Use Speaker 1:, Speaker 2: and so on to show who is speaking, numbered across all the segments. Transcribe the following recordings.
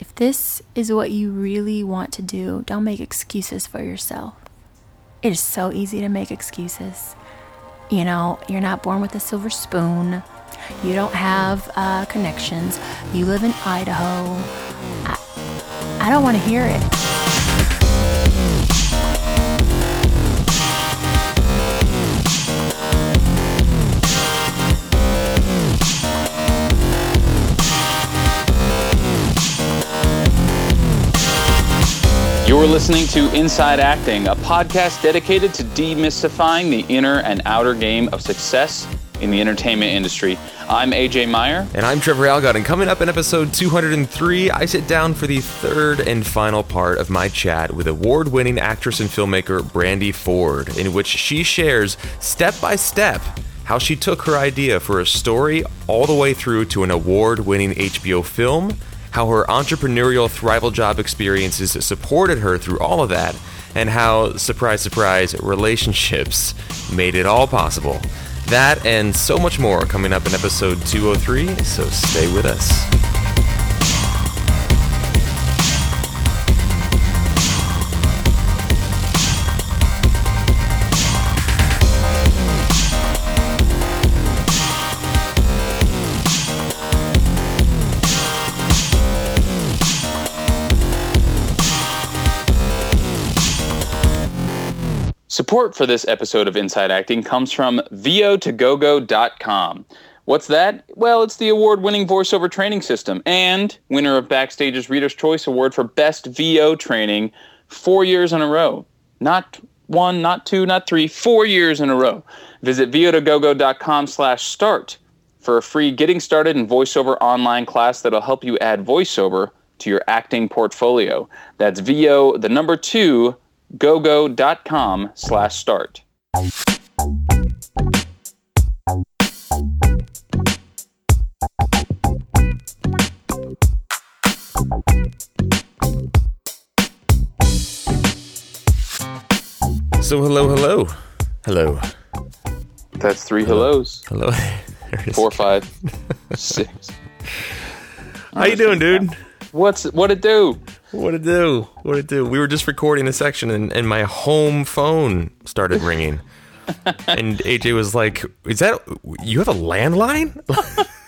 Speaker 1: If this is what you really want to do, don't make excuses for yourself. It is so easy to make excuses. You know, you're not born with a silver spoon. You don't have uh, connections. You live in Idaho. I, I don't want to hear it.
Speaker 2: You're listening to Inside Acting, a podcast dedicated to demystifying the inner and outer game of success in the entertainment industry. I'm AJ Meyer.
Speaker 3: And I'm Trevor Algatt, and coming up in episode 203, I sit down for the third and final part of my chat with award winning actress and filmmaker Brandy Ford, in which she shares step by step how she took her idea for a story all the way through to an award winning HBO film how her entrepreneurial thrival job experiences supported her through all of that, and how, surprise, surprise, relationships made it all possible. That and so much more coming up in episode 203, so stay with us.
Speaker 2: Support for this episode of Inside Acting comes from vo2gogo.com. What's that? Well, it's the award winning voiceover training system and winner of Backstage's Reader's Choice Award for Best VO Training four years in a row. Not one, not two, not three, four years in a row. Visit vo2gogo.com slash start for a free Getting Started in VoiceOver online class that'll help you add voiceover to your acting portfolio. That's VO, the number two, gogo.com slash start.
Speaker 3: So, hello, hello. Hello.
Speaker 2: That's three hellos.
Speaker 3: Hello.
Speaker 2: Four, five, six.
Speaker 3: How you doing, dude?
Speaker 2: What's what it do?
Speaker 3: What it do? What it do? We were just recording a section and, and my home phone started ringing. and AJ was like, Is that you have a landline?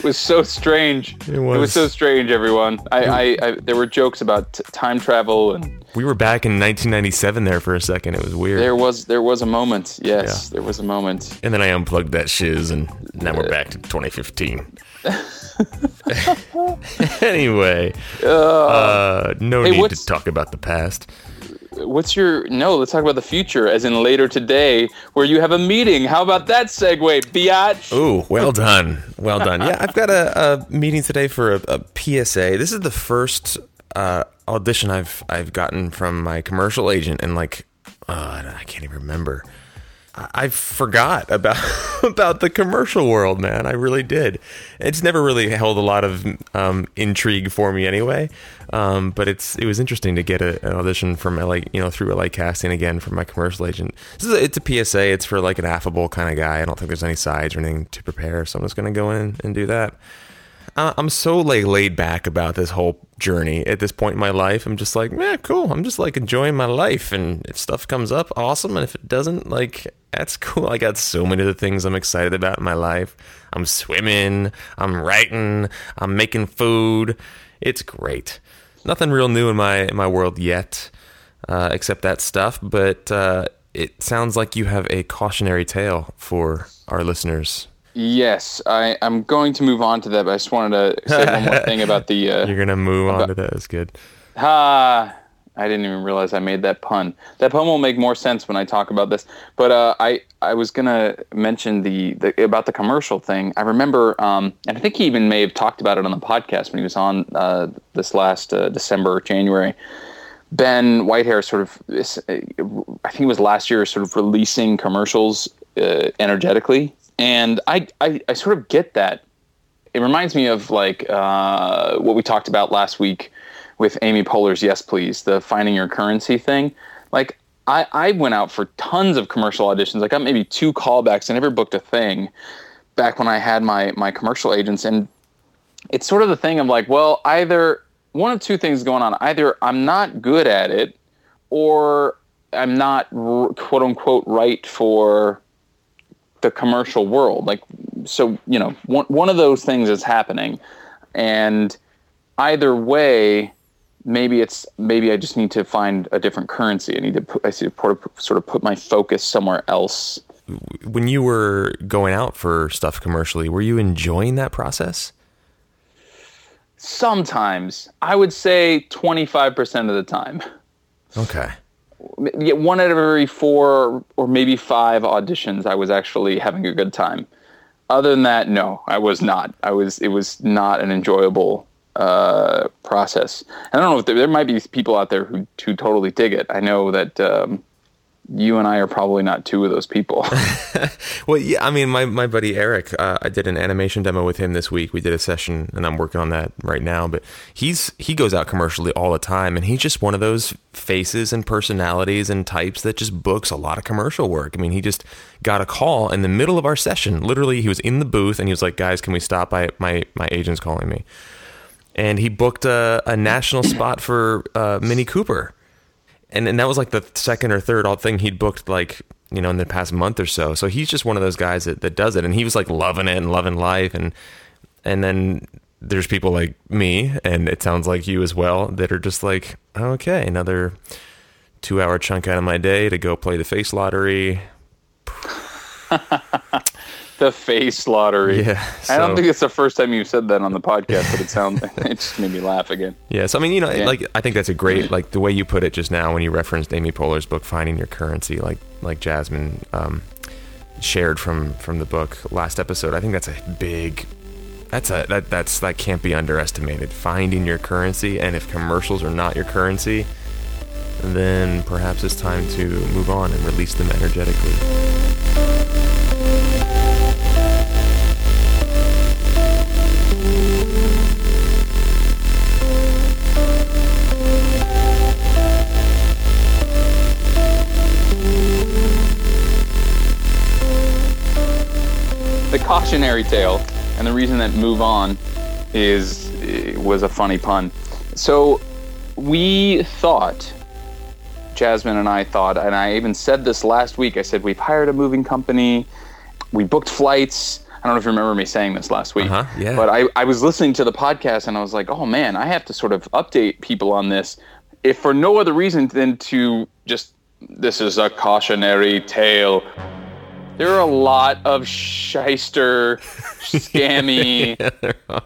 Speaker 2: It was so strange.
Speaker 3: It
Speaker 2: It
Speaker 3: was.
Speaker 2: was, so strange, everyone. I, I, I there were jokes about t- time travel, and
Speaker 3: we were back in 1997 there for a second. It was weird.
Speaker 2: there was there was a moment. Yes,
Speaker 3: Yeah.
Speaker 2: there was a moment.
Speaker 3: and then I unplugged that shiz, and now we're back to 2015. anyway, uh, no
Speaker 2: Hey,
Speaker 3: need to talk about the past.
Speaker 2: What's your no? Let's talk about the future, as in later today, where you have a meeting. How about that segue, biatch?
Speaker 3: Ooh, well done, well done. Yeah, I've got a, a meeting today for a, a PSA. This is the first uh, audition I've I've gotten from my commercial agent, and like, uh, I can't even remember. I forgot about about the commercial world, man. I really did. It's never really held a lot of um, intrigue for me, anyway. Um, but it's it was interesting to get a, an audition from LA, you know, through LA Casting again from my commercial agent. This is a, it's a PSA. It's for like an affable kind of guy. I don't think there's any sides or anything to prepare, so I'm just gonna go in and do that. I'm so like laid back about this whole journey at this point in my life. I'm just like, yeah, cool. I'm just like enjoying my life, and if stuff comes up, awesome. And if it doesn't, like, that's cool. I got so many of the things I'm excited about in my life. I'm swimming, I'm writing, I'm making food. It's great. Nothing real new in my in my world yet, uh, except that stuff. But uh, it sounds like you have a cautionary tale for our listeners.
Speaker 2: Yes, I, I'm going to move on to that, but I just wanted to say one more thing about the. Uh,
Speaker 3: You're gonna move on to that. That's good.
Speaker 2: Ha! I didn't even realize I made that pun. That pun will make more sense when I talk about this. But uh, I I was gonna mention the, the about the commercial thing. I remember, um, and I think he even may have talked about it on the podcast when he was on uh, this last uh, December or January. Ben Whitehair sort of, I think it was last year, sort of releasing commercials uh, energetically, and I, I I sort of get that it reminds me of like uh, what we talked about last week with Amy Poehler's Yes Please, the finding your currency thing. Like I, I went out for tons of commercial auditions. I got maybe two callbacks. I never booked a thing back when I had my my commercial agents and it's sort of the thing of like, well, either one of two things going on. Either I'm not good at it, or I'm not quote unquote right for the commercial world. Like, so you know, one one of those things is happening, and either way, maybe it's maybe I just need to find a different currency. I need to put, I see sort of put my focus somewhere else.
Speaker 3: When you were going out for stuff commercially, were you enjoying that process?
Speaker 2: Sometimes I would say 25% of the time.
Speaker 3: Okay.
Speaker 2: Yeah, one out of every four or maybe five auditions, I was actually having a good time. Other than that, no, I was not. I was. It was not an enjoyable uh, process. And I don't know if there, there, might be people out there who who totally dig it. I know that um, you and I are probably not two of those people.
Speaker 3: well, yeah, I mean, my, my buddy Eric, uh, I did an animation demo with him this week. We did a session, and I'm working on that right now. But he's he goes out commercially all the time, and he's just one of those faces and personalities and types that just books a lot of commercial work. I mean, he just got a call in the middle of our session. Literally, he was in the booth, and he was like, "Guys, can we stop? by my my agent's calling me." And he booked a, a national spot for uh, Mini Cooper and and that was like the second or third odd thing he'd booked like you know in the past month or so. So he's just one of those guys that, that does it, and he was like loving it and loving life, and and then there's people like me, and it sounds like you as well, that are just like, okay, another two hour chunk out of my day to go play the face lottery.
Speaker 2: the face lottery.
Speaker 3: Yeah.
Speaker 2: So. I don't think it's the first time you've said that on the podcast, but it sounds it just made me laugh again.
Speaker 3: Yeah. So I mean, you know, yeah. like I think that's a great like the way you put it just now when you referenced Amy Poehler's book Finding Your Currency, like like Jasmine um, shared from from the book last episode. I think that's a big that's a that that's that can't be underestimated. Finding your currency, and if commercials are not your currency, then perhaps it's time to move on and release them energetically.
Speaker 2: Cautionary tale, and the reason that move on is was a funny pun. So we thought, Jasmine and I thought, and I even said this last week. I said we've hired a moving company, we booked flights. I don't know if you remember me saying this last week,
Speaker 3: uh-huh, yeah.
Speaker 2: but I, I was listening to the podcast and I was like, oh man, I have to sort of update people on this, if for no other reason than to just this is a cautionary tale there are a lot of shyster, scammy
Speaker 3: yeah,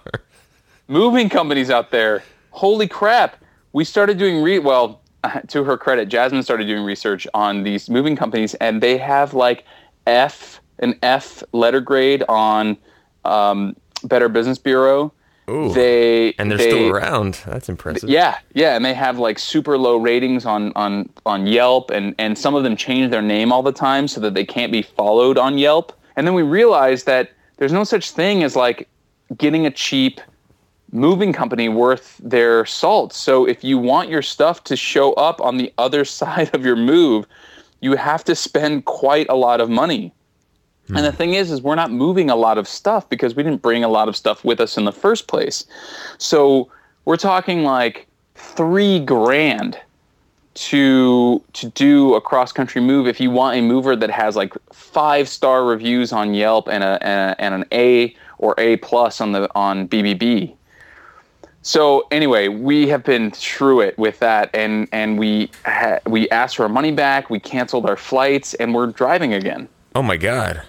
Speaker 2: moving companies out there. Holy crap! We started doing re well. To her credit, Jasmine started doing research on these moving companies, and they have like F an F letter grade on um, Better Business Bureau
Speaker 3: Ooh,
Speaker 2: they
Speaker 3: and they're
Speaker 2: they,
Speaker 3: still around. That's impressive.
Speaker 2: Yeah, yeah, and they have like super low ratings on on on Yelp, and and some of them change their name all the time so that they can't be followed on Yelp. And then we realized that there's no such thing as like getting a cheap moving company worth their salt. So if you want your stuff to show up on the other side of your move, you have to spend quite a lot of money. Mm. And the thing is, is we're not moving a lot of stuff because we didn't bring a lot of stuff with us in the first place. So we're talking like three grand to to do a cross country move if you want a mover that has like five star reviews on Yelp and a, and, a, and an A or A plus on the on BBB. So anyway, we have been through it with that, and and we ha- we asked for our money back. We canceled our flights, and we're driving again.
Speaker 3: Oh my god!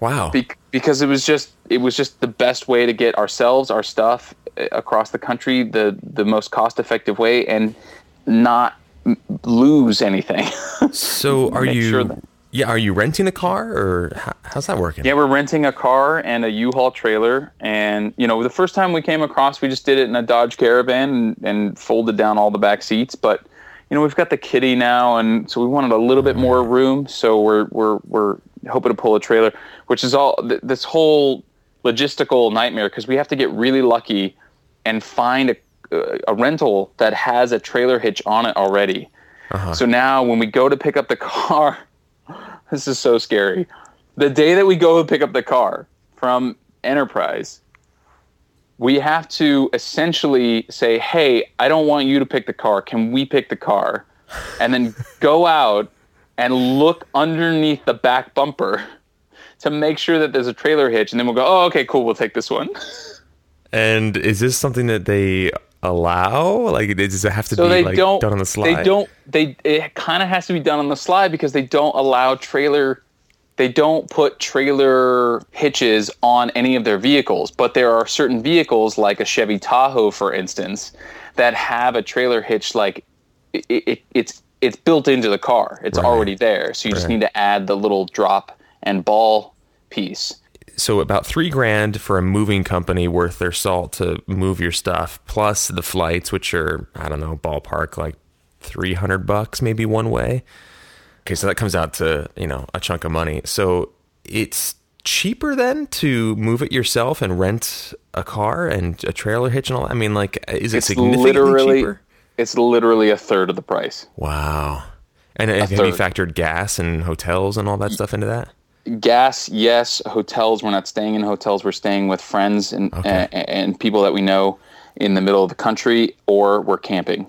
Speaker 3: Wow.
Speaker 2: Be- because it was just it was just the best way to get ourselves our stuff eh, across the country the the most cost effective way and not lose anything.
Speaker 3: so are you sure that, yeah, are you renting a car or how, how's that working?
Speaker 2: Yeah, we're renting a car and a U-Haul trailer and you know, the first time we came across we just did it in a Dodge Caravan and, and folded down all the back seats, but you know, we've got the kitty now and so we wanted a little bit more room, so we're we're we're hoping to pull a trailer, which is all th- this whole logistical nightmare because we have to get really lucky and find a, a rental that has a trailer hitch on it already. Uh-huh. So now when we go to pick up the car, this is so scary. The day that we go to pick up the car from Enterprise, we have to essentially say, "Hey, I don't want you to pick the car. Can we pick the car?" And then go out and look underneath the back bumper to make sure that there's a trailer hitch, and then we'll go, "Oh, okay, cool. We'll take this one."
Speaker 3: And is this something that they allow? Like, does it have to
Speaker 2: So
Speaker 3: be like done on the slide?
Speaker 2: They don't. They it kind of has to be done on the slide because they don't allow trailer. They don't put trailer hitches on any of their vehicles, but there are certain vehicles, like a Chevy Tahoe, for instance, that have a trailer hitch. Like it, it, it's it's built into the car. It's
Speaker 3: Right.
Speaker 2: already there. So you just need to add the little drop and ball piece.
Speaker 3: So about three grand for a moving company worth their salt to move your stuff, plus the flights, which are I don't know ballpark like three hundred bucks maybe one way. Okay, so that comes out to you know a chunk of money. So it's cheaper then to move it yourself and rent a car and a trailer hitch and all. that? I mean, like, is it
Speaker 2: It's
Speaker 3: significantly
Speaker 2: literally
Speaker 3: cheaper?
Speaker 2: It's literally a third of the price.
Speaker 3: Wow. And have, have you factored gas and hotels and all that stuff into that?
Speaker 2: gas yes hotels we're not staying in hotels we're staying with friends and,
Speaker 3: Okay.
Speaker 2: and and people that we know in the middle of the country or we're camping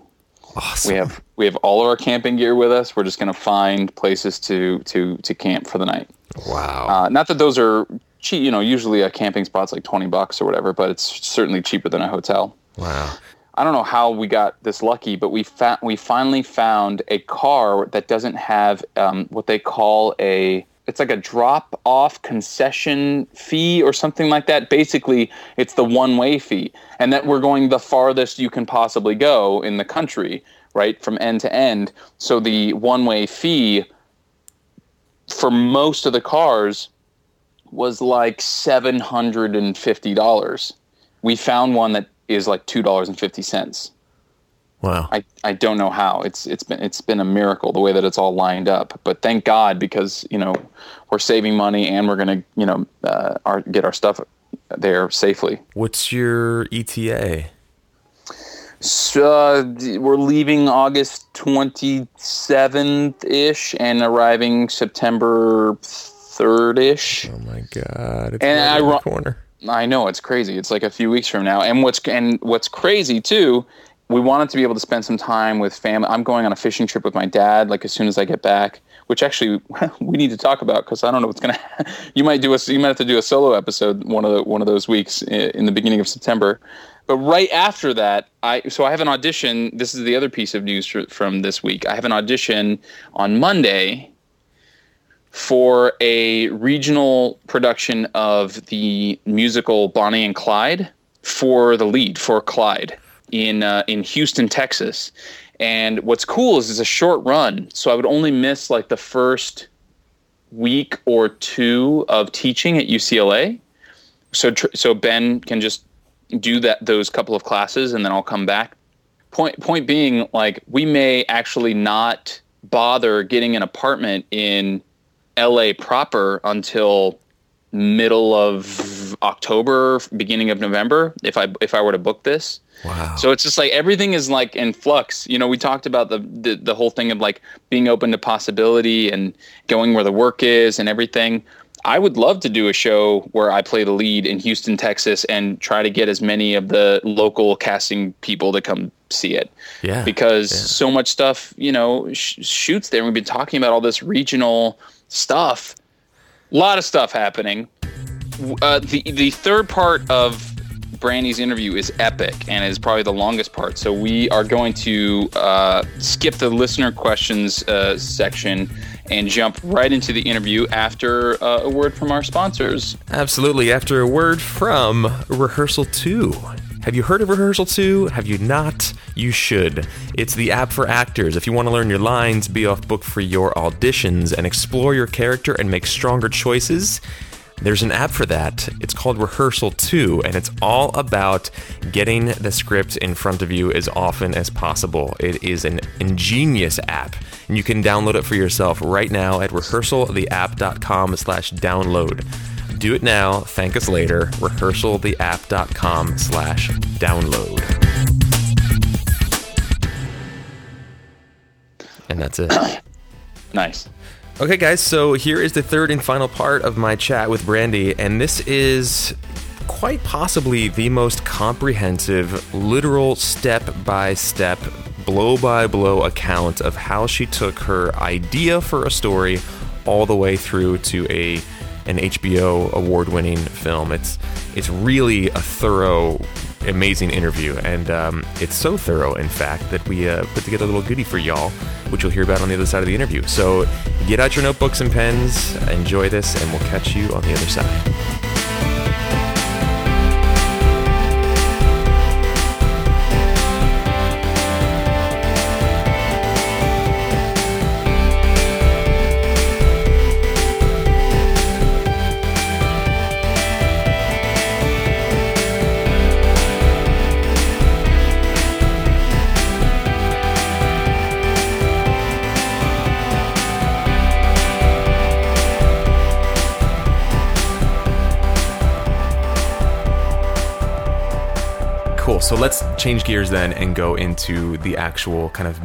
Speaker 3: Awesome.
Speaker 2: we have we have all of our camping gear with us we're just going to find places to to to camp for the night
Speaker 3: wow.
Speaker 2: uh, not that those are cheap you know usually a camping spot's like 20 bucks or whatever but it's certainly cheaper than a hotel
Speaker 3: wow.
Speaker 2: I don't know how we got this lucky, but we fa- we finally found a car that doesn't have um, what they call a it's like a drop off concession fee or something like that. Basically, it's the one way fee, and that we're going the farthest you can possibly go in the country, right, from end to end. So the one way fee for most of the cars was like seven hundred and fifty dollars. We found one that is like two dollars and fifty cents.
Speaker 3: Wow.
Speaker 2: I, I don't know how it's it's been it's been a miracle the way that it's all lined up. But thank God because you know we're saving money and we're gonna you know uh, our, get our stuff there safely.
Speaker 3: What's your ETA?
Speaker 2: So uh, we're leaving August twenty seventh ish and arriving September third ish.
Speaker 3: Oh my god! It's
Speaker 2: And
Speaker 3: right
Speaker 2: I
Speaker 3: corner.
Speaker 2: I know it's crazy. It's like a few weeks from now. And what's and what's crazy too, we wanted to be able to spend some time with family. I'm going on a fishing trip with my dad like as soon as I get back, which actually we need to talk about because I don't know what's gonna. you might do a you might have to do a solo episode one of the, one of those weeks in the beginning of September. But right after that, I so I have an audition. This is the other piece of news from this week. I have an audition on Monday for a regional production of the musical Bonnie and Clyde for the lead for Clyde in uh, in Houston, Texas. And what's cool is it's a short run, so I would only miss like the first week or two of teaching at UCLA. So tr- so Ben can just do that those couple of classes, and then I'll come back. Point point being, like we may actually not bother getting an apartment in LA proper until middle of October, beginning of November if I if I were to book this.
Speaker 3: Wow.
Speaker 2: So it's just like everything is like in flux. You know, we talked about the, the the whole thing of like being open to possibility and going where the work is and everything. I would love to do a show where I play the lead in Houston, Texas, and try to get as many of the local casting people to come see it
Speaker 3: yeah.
Speaker 2: because
Speaker 3: yeah.
Speaker 2: so much stuff you know sh- shoots there. We've been talking about all this regional stuff. A lot of stuff happening. Uh, the the third part of Brandy's interview is epic and is probably the longest part. So we are going to uh, skip the listener questions uh, section and jump right into the interview after uh, a word from our sponsors.
Speaker 3: Absolutely. After a word from Rehearsal 2. Have you heard of Rehearsal 2? Have you not? You should. It's the app for actors. If you want to learn your lines, be off book for your auditions, and explore your character and make stronger choices, there's an app for that. It's called Rehearsal 2, and it's all about getting the script in front of you as often as possible. It is an ingenious app, and you can download it for yourself right now at rehearsaltheapp.com slash download. Do it now, thank us later, rehearsaltheapp.com slash download. And that's it.
Speaker 2: Nice.
Speaker 3: Okay, guys, so here is the third and final part of my chat with Brandy, and this is quite possibly the most comprehensive, literal step by step, blow by blow account of how she took her idea for a story all the way through to a an HBO award winning film. It's it's really a thorough, amazing interview, and um, it's so thorough, in fact, that we uh, put together a little goodie for y'all, which you'll hear about on the other side of the interview. So get out your notebooks and pens, enjoy this, and we'll catch you on the other side. Let's change gears then and go into the actual kind of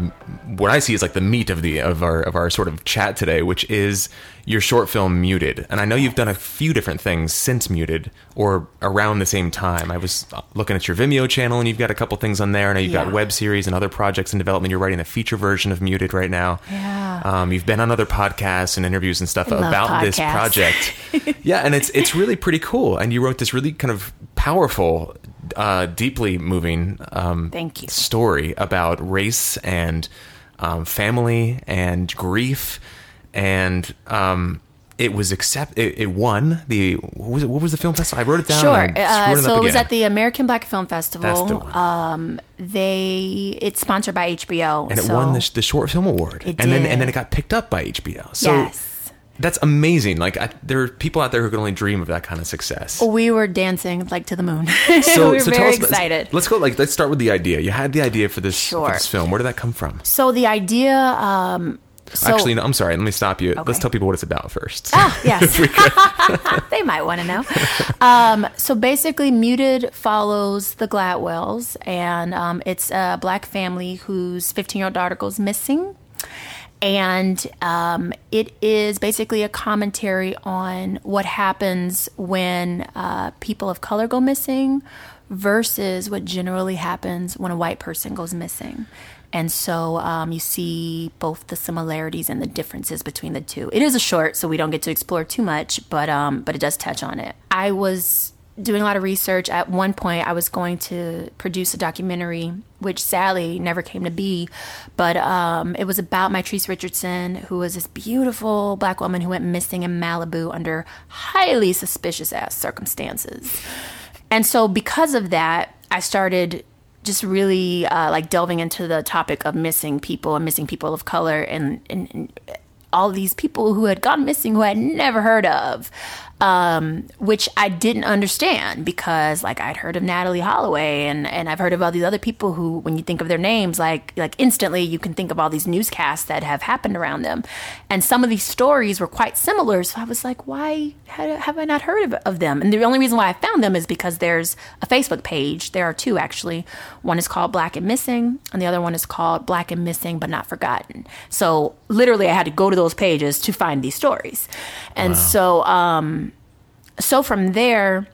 Speaker 3: what I see is like the meat of the of our of our sort of chat today, which is your short film Muted. And I know you've done a few different things since Muted or around the same time. I was looking at your Vimeo channel and you've got a couple things on there. I know you've got web series and other projects in development. You're writing a feature version of Muted right now.
Speaker 1: Yeah.
Speaker 3: Um, you've been on other podcasts and interviews and stuff about this project. yeah, and it's it's really pretty cool. And you wrote this really kind of powerful, uh, deeply moving um,
Speaker 1: Thank you.
Speaker 3: story about race and um, family and grief, and um, it was accept. It, it won the what was it? What was the film festival? I wrote it down.
Speaker 1: Sure. Uh,
Speaker 3: it
Speaker 1: so it was at the American Black Film Festival. Um, they it's sponsored by HBO,
Speaker 3: and it
Speaker 1: so-
Speaker 3: won the, the short film award, and then and then it got picked up by HBO. So
Speaker 1: yes.
Speaker 3: That's amazing. Like I, there are people out there who can only dream of that kind of success.
Speaker 1: We were dancing like to the moon.
Speaker 3: So,
Speaker 1: we were
Speaker 3: so tell
Speaker 1: very
Speaker 3: us about-
Speaker 1: excited.
Speaker 3: Let's go. Like, let's start with the idea. You had the idea for this, for this film. Where did that come from?
Speaker 1: So the idea. Um, so,
Speaker 3: Actually, no, I'm sorry. Let me stop you. Let's tell people what it's about first.
Speaker 1: Ah, yes. they might want to know. Um, so basically, Muted follows the Gladwells, and um, it's a black family whose 15 year old daughter goes missing. And um, it is basically a commentary on what happens when uh, people of color go missing versus what generally happens when a white person goes missing. And so um, you see both the similarities and the differences between the two. It is a short, so we don't get to explore too much, but um, but it does touch on it. I was doing a lot of research. At one point, I was going to produce a documentary, which sadly never came to be, but um, it was about Mitrice Richardson, who was this beautiful black woman who went missing in Malibu under highly suspicious ass circumstances. And so, because of that, I started just really uh, like delving into the topic of missing people and missing people of color and, and, and all these people who had gone missing who I had never heard of, um, which I didn't understand because like I'd heard of Natalee Holloway and, and I've heard of all these other people who, when you think of their names, like like instantly you can think of all these newscasts that have happened around them, and some of these stories were quite similar. So I was like, why ha- have I not heard of, of them? And the only reason why I found them is because there's a Facebook page. There are two actually. One is called Black and Missing, and the other one is called Black and Missing but Not Forgotten. So literally, I had to go to those pages to find these stories, and so um, so from there.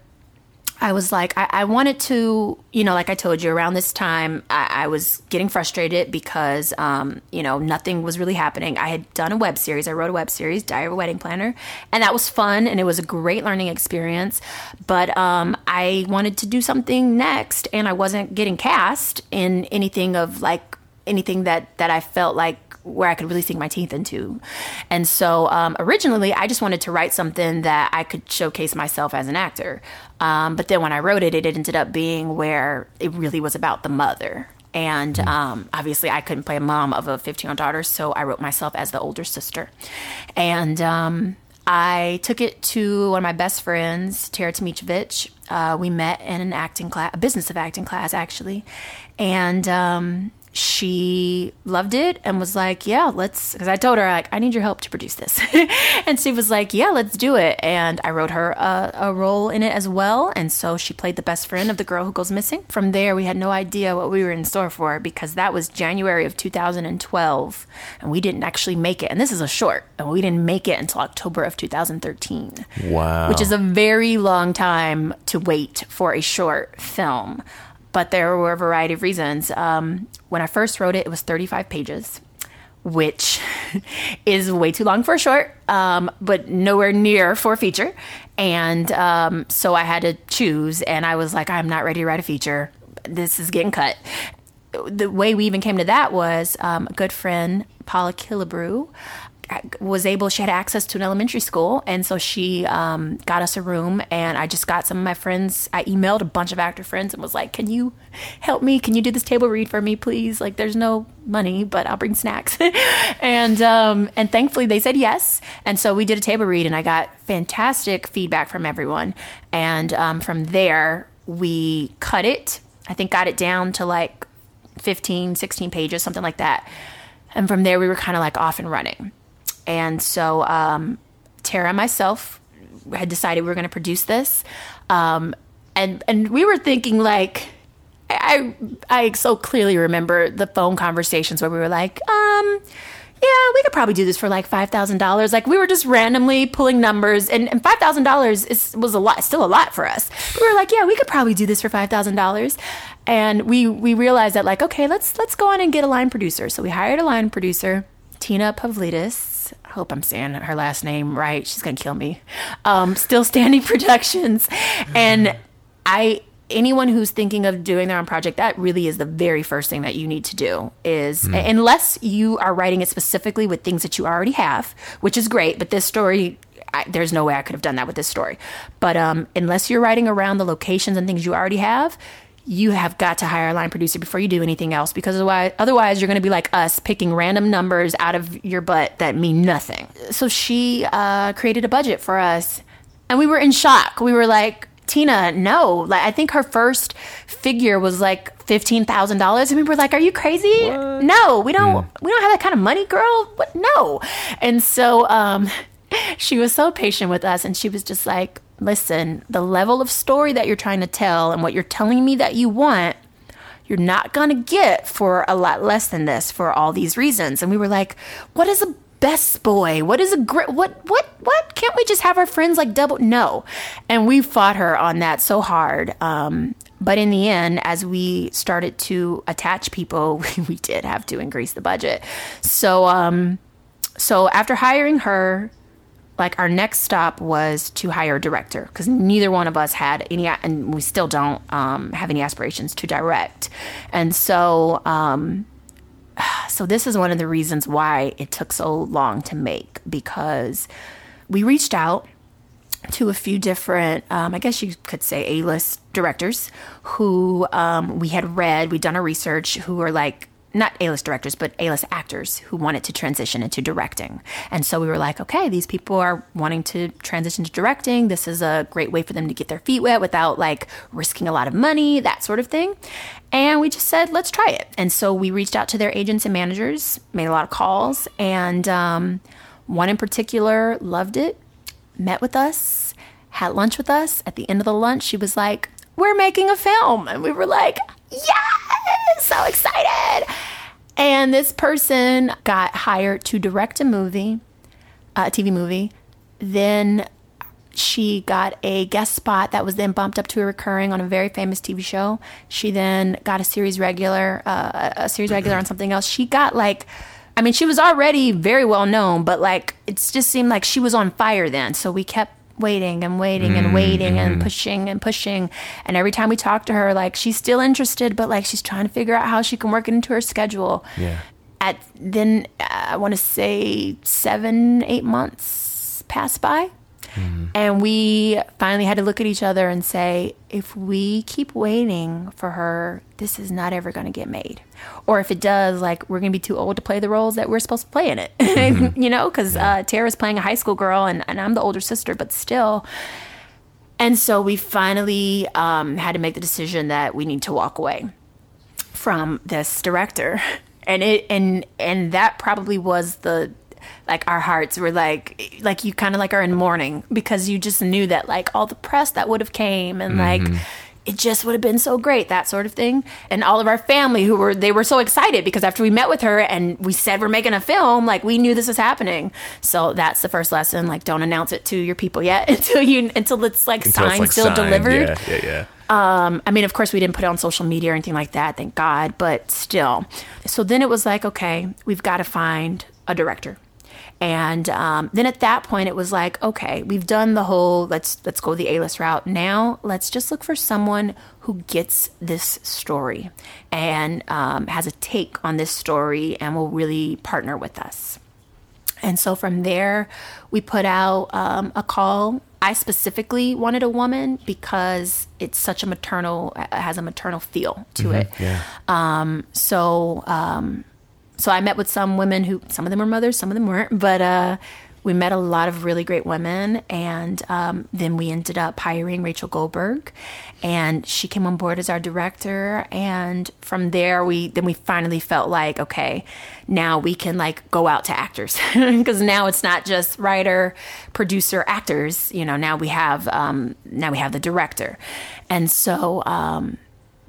Speaker 1: I was like, I, I wanted to, you know, like I told you, around this time, I, I was getting frustrated because, um, you know, nothing was really happening. I had done a web series. I wrote a web series, Diary of a Wedding Planner, and that was fun and it was a great learning experience. But um, I wanted to do something next, and I wasn't getting cast in anything of like anything that that I felt like where I could really sink my teeth into. And so um, originally, I just wanted to write something that I could showcase myself as an actor. Um, but then when I wrote it, it ended up being where it really was about the mother. And um, obviously, I couldn't play a mom of a 15 year old daughter, so I wrote myself as the older sister. And um, I took it to one of my best friends, Tara Timicevic. Uh, we met in an acting class, a business of acting class, actually. And um, she loved it and was like, "Yeah, let's." Because I told her like, "I need your help to produce this," and she was like, "Yeah, let's do it." And I wrote her a, a, role in it as well, and so she played the best friend of the girl who goes missing. From there, we had no idea what we were in store for because that was January of 2012, and we didn't actually make it. And this is a short, and we didn't make it until October of 2013.
Speaker 3: Wow,
Speaker 1: which is a very long time to wait for a short film but there were a variety of reasons. Um, when I first wrote it, it was 35 pages, which is way too long for a short, um, but nowhere near for a feature. And um, so I had to choose, and I was like, I'm not ready to write a feature. This is getting cut. The way we even came to that was um, a good friend, Paula Killebrew, was able she had access to an elementary school and so she um, got us a room and i just got some of my friends i emailed a bunch of actor friends and was like can you help me? Can you do this table read for me please? Like there's no money but i'll bring snacks. And um, and thankfully they said yes and so we did a table read and i got fantastic feedback from everyone. And um, from there we cut it i think got it down to like 15 16 pages something like that. And from there we were kind of like off and running and so um, Tara and myself had decided we were going to produce this. Um, and, and we were thinking like, I, I so clearly remember the phone conversations where we were like, um, yeah, we could probably do this for like five thousand dollars. Like we were just randomly pulling numbers, and, and five thousand dollars was a lot, still a lot for us. we were like, yeah, we could probably do this for five thousand dollars, and we we realized that like, okay, let's let's go on and get a line producer. So we hired a line producer, Tina Pavlidis, I hope I'm saying her last name right. She's gonna kill me. Um, Still Standing Productions, and I anyone who's thinking of doing their own project, that really is the very first thing that you need to do. Is mm. unless you are writing it specifically with things that you already have, which is great, but this story. I, there's no way I could have done that with this story. But um, unless you're writing around the locations and things you already have, you have got to hire a line producer before you do anything else because otherwise, otherwise you're going to be like us picking random numbers out of your butt that mean nothing. So she uh, created a budget for us and we were in shock. We were like, Tina, no. Like I think her first figure was like fifteen thousand dollars, and we were like, "Are you crazy? What? No, we don't. Mm. We don't have that kind of money, girl. What? No." And so um, she was so patient with us, and she was just like, listen, the level of story that you're trying to tell and what you're telling me that you want, you're not going to get for a lot less than this for all these reasons. And we were like, what is a best boy? What is a great, what, what, what? Can't we just have our friends like double? No. And we fought her on that so hard. Um, but in the end, as we started to attach people, we, we did have to increase the budget. So, um, so after hiring her, like our next stop was to hire a director because neither one of us had any and we still don't um, have any aspirations to direct. And so um, so this is one of the reasons why it took so long to make because we reached out to a few different, um, I guess you could say, A list directors who um, we had read, we'd done our research, who were like not A-list directors, but A-list actors who wanted to transition into directing. And so we were like, okay, these people are wanting to transition to directing. This is a great way for them to get their feet wet without like risking a lot of money, that sort of thing. And we just said, let's try it. And so we reached out to their agents and managers, made a lot of calls, and um, one in particular loved it, met with us, had lunch with us. At the end of the lunch, she was like, we're making a film. And we were like, yes, so excited. And this person got hired to direct a movie, a TV movie. Then she got a guest spot that was then bumped up to a recurring on a very famous TV show. She then got a series regular, uh, a series regular on something else. She got like, I mean, she was already very well known, but like it just seemed like she was on fire then. So we kept waiting and waiting and waiting mm-hmm. and pushing and pushing. And every time we talk to her, like she's still interested, but like she's trying to figure out how she can work it into her schedule.
Speaker 3: Yeah.
Speaker 1: At then, uh, I want to say seven, eight months pass by. Mm-hmm. And we finally had to look at each other and say, if we keep waiting for her, this is not ever going to get made. Or if it does, like, we're going to be too old to play the roles that we're supposed to play in it. Mm-hmm. you know, because yeah. uh, Tara's playing a high school girl and, and I'm the older sister, but still. And so we finally um, had to make the decision that we need to walk away from this director. And it and and that probably was the like our hearts were like like you kind of like are in mourning because you just knew that like all the press that would have came and like it just would have been so great that sort of thing and all of our family who were they were so excited because after we met with her and we said we're making a film like we knew this was happening so that's the first lesson like don't announce it to your people yet until you until it's like
Speaker 3: Until it's,
Speaker 1: signed
Speaker 3: like,
Speaker 1: still
Speaker 3: signed.
Speaker 1: delivered
Speaker 3: Yeah, yeah, yeah.
Speaker 1: um, I mean, of course, we didn't put it on social media or anything like that, thank God, but still. So then it was like, okay, we've got to find a director. And um, then at that point, it was like, okay, we've done the whole let's let's go the A list route. Now let's just look for someone who gets this story and um, has a take on this story and will really partner with us. And so from there, we put out um, a call. I specifically wanted a woman because it's such a maternal, it has a maternal feel to it.
Speaker 3: Yeah.
Speaker 1: Um, So, um, so I met with some women who, some of them were mothers, some of them weren't, but uh, we met a lot of really great women. And um, then we ended up hiring Rachel Goldberg, and she came on board as our director. And from there, we then we finally felt like, okay, now we can like go out to actors because now it's not just writer, producer, actors. You know, now we have um, now we have the director, and so. Um,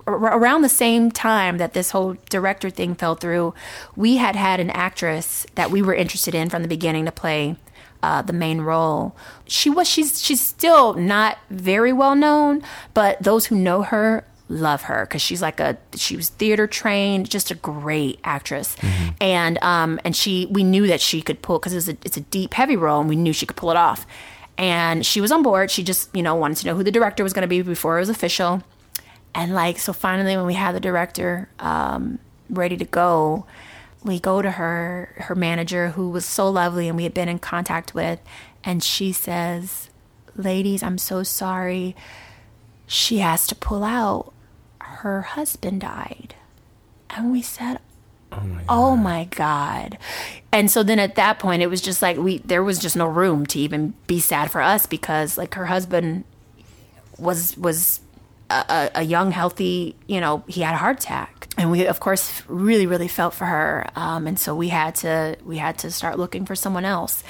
Speaker 1: around the same time that this whole director thing fell through, we had had an actress that we were interested in from the beginning to play uh, the main role. She was she's she's still not very well known, but those who know her love her because she's like a she was theater trained, just a great actress, and um and she we knew that she could pull because it's a it's a deep heavy role and we knew she could pull it off. And she was on board. She just, you know, wanted to know who the director was going to be before it was official. And like, so finally, when we had the director um, ready to go, we go to her, her manager, who was so lovely and we had been in contact with, and she says, Ladies, I'm so sorry. She has to pull out. Her husband died. And we said, Oh my God. And so then at that point, it was just like we, there was just no room to even be sad for us because like her husband was, was a, a young, healthy, you know, he had a heart attack. And we, of course, really, really felt for her. Um, and so we had to, we had to start looking for someone else.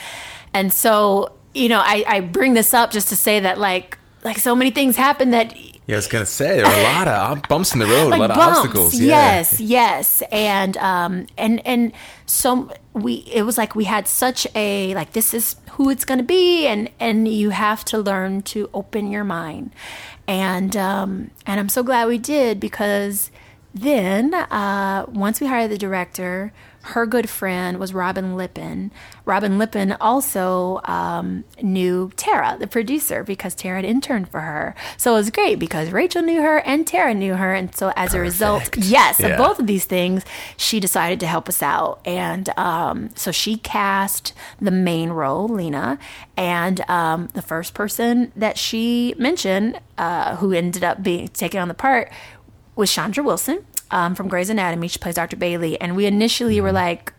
Speaker 1: And so, you know, I, I bring this up just to say that like, like so many things happen that
Speaker 3: Yeah, I was gonna say there are a lot of bumps in the road, a lot of obstacles. Yeah.
Speaker 1: Yes, yes, and um, and and so we. It was like we had such a like this is who it's going to be, and and you have to learn to open your mind, and um, and I'm so glad we did because then uh, once we hired the director. Her good friend was Robin Lippin. Robin Lippin also um, knew Tara, the producer, because Tara had interned for her. So it was great because Rachel knew her and Tara knew her. And so as a result, yes,
Speaker 3: Yeah.
Speaker 1: of both of these things, she decided to help us out. And um, so she cast the main role, Lena. And um, the first person that she mentioned, uh, who ended up being taken on the part, was Chandra Wilson um, from Grey's Anatomy. She plays Dr. Bailey. And we initially were like,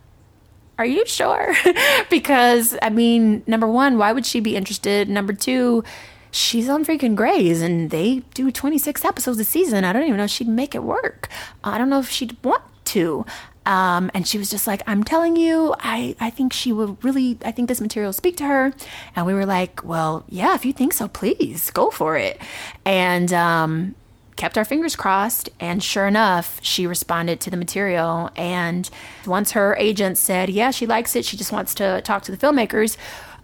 Speaker 1: are you sure? because, I mean, number one, why would she be interested? Number two, she's on freaking Grey's and they do 26 episodes a season. I don't even know if she'd make it work. I don't know if she'd want to. Um, and she was just like, I'm telling you, I, I think she will really, I think this material will speak to her. And we were like, well, yeah, if you think so, please go for it. And, um, kept our fingers crossed and sure enough she responded to the material. And once her agent said yeah she likes it she just wants to talk to the filmmakers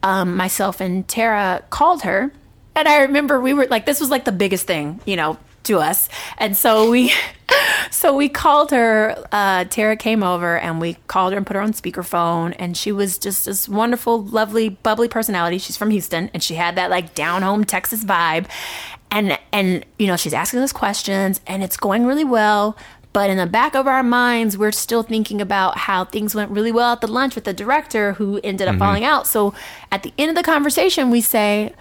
Speaker 1: um, myself and tara called her. And i remember we were like this was like the biggest thing you know to us. And so we so we called her uh, tara came over and we called her and put her on speakerphone. And she was just this wonderful lovely bubbly personality. She's from houston and she had that like down home texas vibe and and you know she's asking us questions and it's going really well. But in the back of our minds we're still thinking about how things went really well at the lunch with the director who ended up mm-hmm. falling out. So at the end of the conversation we say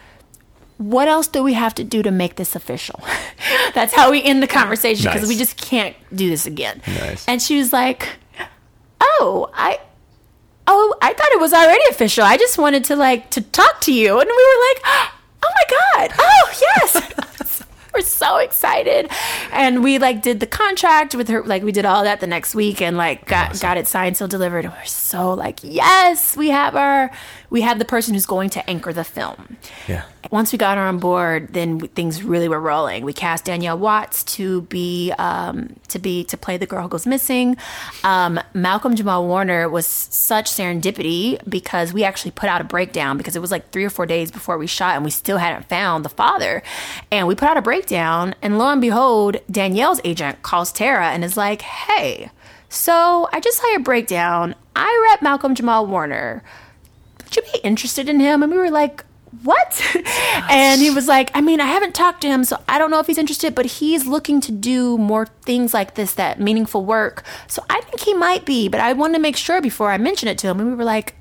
Speaker 1: what else do we have to do to make this official? That's how we end the conversation because
Speaker 3: Nice.
Speaker 1: we just can't do this again.
Speaker 3: Nice.
Speaker 1: and she was like oh i oh i thought it was already official. I just wanted to like to talk to you. And we were like oh my god. Oh yes we're so excited. And we like did the contract with her, like we did all that the next week and like got,
Speaker 3: Awesome.
Speaker 1: got it signed, so delivered. And we're so like, yes, we have our, we have the person who's going to anchor the film.
Speaker 3: Yeah.
Speaker 1: Once we got her on board, then things really were rolling. We cast Daniele Watts to be um, to be to play the girl who goes missing. Um, Malcolm Jamal Warner was such serendipity because we actually put out a breakdown because it was like three or four days before we shot and we still hadn't found the father. And we put out a breakdown, and lo and behold, Daniele's agent calls Tara and is like, "Hey, so I just saw your breakdown. I rep Malcolm Jamal Warner." would you be interested in him? And we were like, what? and he was like, I mean, I haven't talked to him, so I don't know if he's interested, but he's looking to do more things like this, that meaningful work. So I think he might be, but I wanted to make sure before I mention it to him. And we were like,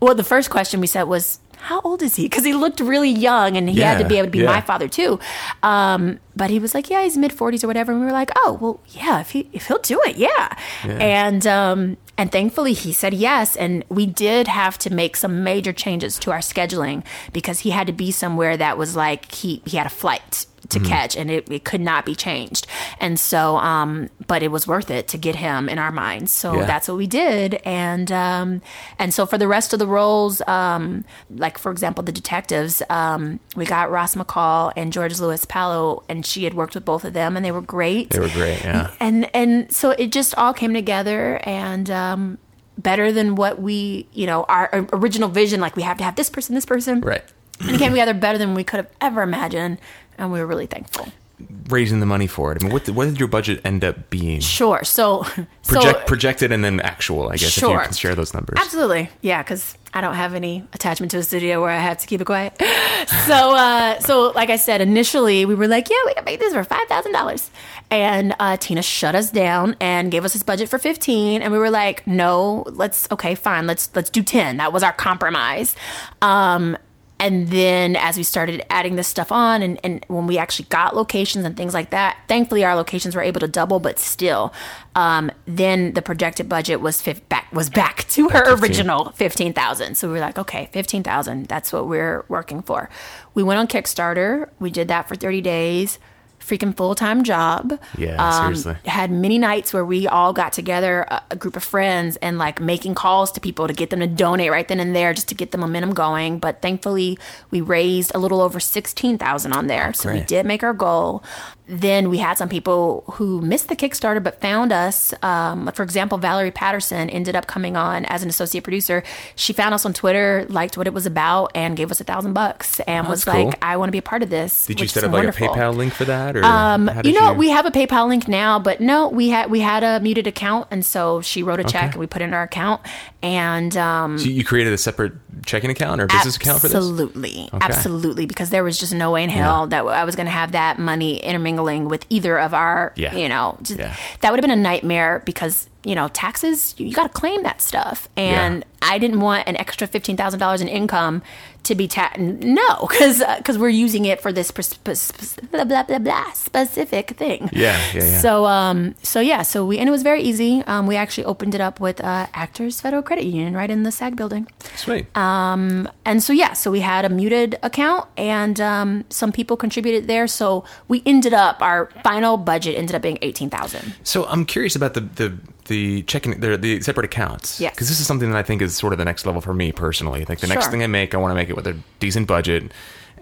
Speaker 1: well, the first question we said was, how old is he? Because he looked really young and he had to be able to be
Speaker 3: yeah.
Speaker 1: my father too. Um, but he was like, yeah, he's mid 40s or whatever. And we were like, oh, well, yeah, if, he, if he'll do it, yeah. And, um, and thankfully he said yes. And we did have to make some major changes to our scheduling because he had to be somewhere that was like he, he had a flight to catch and it, it could not be changed. And so, um, but it was worth it to get him in our minds. So
Speaker 3: Yeah.
Speaker 1: that's what we did. And, um, and so for the rest of the roles, um, like for example, the detectives, um, we got Ross McCall and George Lewis Palo and she had worked with both of them and they were great.
Speaker 3: They were great. Yeah.
Speaker 1: And, and so it just all came together and, um, better than what we, you know, our original vision, like we have to have this person, this person.
Speaker 3: Right.
Speaker 1: And it came together better than we could have ever imagined. And we were really thankful.
Speaker 3: Raising the money for it. I mean, what, what did your budget end up being?
Speaker 1: Sure. So,
Speaker 3: Project,
Speaker 1: so
Speaker 3: projected and then actual, I guess, if you
Speaker 1: Sure.
Speaker 3: can share those numbers.
Speaker 1: absolutely, yeah, because I don't have any attachment to a studio where I have to keep it quiet. So, uh, so like I said, initially we were like, yeah, we can make this for five thousand dollars, and uh, Tina shut us down and gave us this budget for fifteen, and we were like, no, let's okay, fine, let's let's do ten. That was our compromise. Um, and then as we started adding this stuff on and, and when we actually got locations and things like that thankfully our locations were able to double but still um, then the projected budget was fif- back was back to her
Speaker 3: 15.
Speaker 1: original 15000 so we were like okay 15000 that's what we're working for. We went on kickstarter. We did that for 30 days freaking full-time job. Um,
Speaker 3: Yeah, seriously.
Speaker 1: had many nights where we all got together a, a group of friends and like making calls to people to get them to donate right then and there just to get the momentum going. But thankfully we raised a little over 16000 on there. So we did make our goal then we had some people who missed the kickstarter but found us um, for example valerie patterson ended up coming on as an associate producer she found us on twitter liked what it was about and gave us a thousand bucks and was
Speaker 3: cool.
Speaker 1: like i want to be a part of this
Speaker 3: Did you set up like
Speaker 1: wonderful.
Speaker 3: a PayPal link for that? Or
Speaker 1: Um, you know, we have a PayPal link now, but no, we had we had a muted account, and so she wrote a check and we put it in our account, and um,
Speaker 3: So you created a separate checking account or business account for this?
Speaker 1: absolutely, absolutely, because there was just no way in hell that I was going to have that money intermingling with either of our,
Speaker 3: Yeah.
Speaker 1: you know, just,
Speaker 3: Yeah.
Speaker 1: that would have been a nightmare because you know taxes you, got to claim that stuff, and
Speaker 3: Yeah.
Speaker 1: I didn't want an extra fifteen thousand dollars in income to be taxed. No, because because we're using it for this pers- pers- pers- blah blah blah blah specific thing.
Speaker 3: Yeah, yeah, yeah.
Speaker 1: So um, so yeah, so we and it was very easy. Um, we actually opened it up with uh, Actors Federal Credit Union right in the SAG building.
Speaker 3: Sweet.
Speaker 1: Um, and so yeah, so we had a muted account, and um, some people contributed there. So we ended up our final budget ended up being eighteen thousand.
Speaker 3: So I'm curious about the the the checking the, the separate accounts.
Speaker 1: Yes.
Speaker 3: Because this is something that I think is sort of the next level for me personally. Like the next thing I make, I want to make it with a decent budget.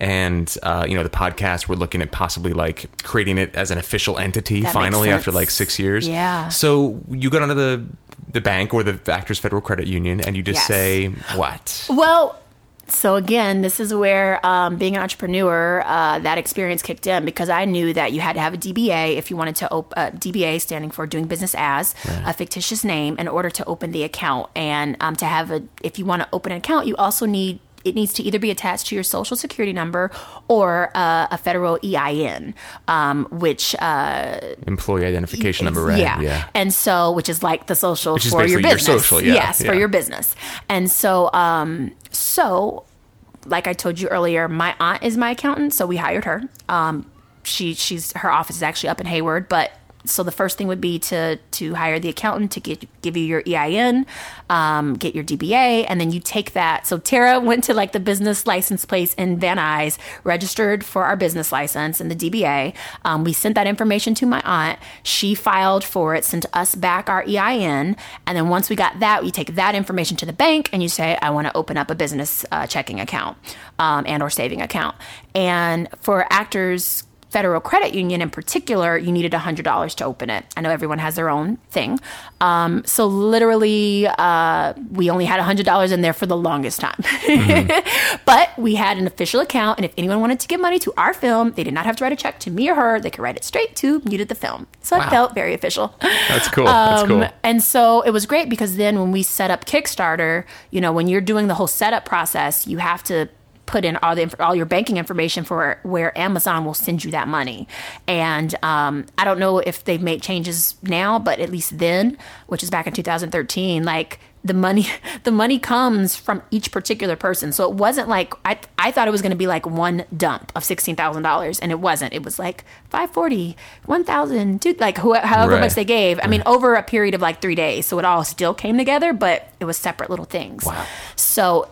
Speaker 3: And uh, you know the podcast, we're looking at possibly like creating it as an official entity
Speaker 1: That
Speaker 3: finally after like six years.
Speaker 1: Yeah.
Speaker 3: So you go down to the the bank or the Actors Federal Credit Union, and you just
Speaker 1: Yes.
Speaker 3: say what?
Speaker 1: Well, so again, this is where um, being an entrepreneur, uh, that experience kicked in because I knew that you had to have a DBA if you wanted to open uh, DBA standing for doing business as a fictitious name in order to open the account. And um, to have a, if you want to open an account, you also need it needs to either be attached to your social security number or uh, a federal EIN, um, which uh,
Speaker 3: Employee identification number, right?
Speaker 1: yeah.
Speaker 3: Yeah.
Speaker 1: And so, which is like the social
Speaker 3: Which
Speaker 1: for your
Speaker 3: basically your
Speaker 1: business.
Speaker 3: social, yeah,
Speaker 1: Yes, for your business. And so, um, so like I told you earlier, my aunt is my accountant, so we hired her. Um, she she's her office is actually up in Hayward, but so the first thing would be to to hire the accountant to get, give you your EIN, um, get your DBA, and then you take that. So Tara went to like the business license place in Van Nuys, registered for our business license and the DBA. Um, we sent that information to my aunt. She filed for it, sent us back our EIN, and then once we got that, we take that information to the bank and you say, I want to open up a business uh, checking account um, and or saving account. And for actors Federal Credit Union in particular, you needed $100 to open it. I know everyone has their own thing. Um, so literally, uh, we only had $100 in there for the longest time. Mm-hmm. but we had an official account, and if anyone wanted to give money to our film, they did not have to write a check to me or her. They could write it straight to Muted the Film. So wow. it felt very official.
Speaker 3: That's cool. That's cool. Um,
Speaker 1: and so it was great because then when we set up Kickstarter, you know, when you're doing the whole setup process, you have to put in all the all your banking information for where Amazon will send you that money. And um, I don't know if they've made changes now, but at least then, which is back in 2013, like the money the money comes from each particular person so it wasn't like i, I thought it was going to be like one dump of $16000 and it wasn't it was like 540 1000 two, like who, however right. much they gave i mean over a period of like three days so it all still came together but it was separate little things
Speaker 3: wow.
Speaker 1: so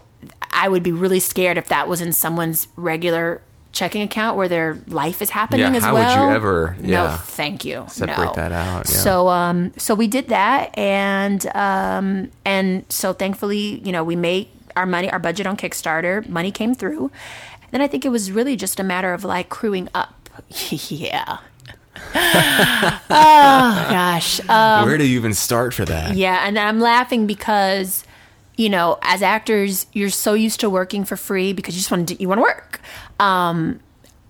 Speaker 1: I would be really scared if that was in someone's regular checking account where their life is happening
Speaker 3: yeah,
Speaker 1: as
Speaker 3: how
Speaker 1: well.
Speaker 3: would you ever? Yeah.
Speaker 1: No, thank you.
Speaker 3: Separate
Speaker 1: no.
Speaker 3: that out. Yeah.
Speaker 1: So, um, so we did that, and um, and so thankfully, you know, we made our money, our budget on Kickstarter. Money came through. Then I think it was really just a matter of like crewing up. yeah. oh gosh.
Speaker 3: Um, Where do you even start for that?
Speaker 1: Yeah, and I'm laughing because you know, as actors, you're so used to working for free because you just want to you want to work. Um,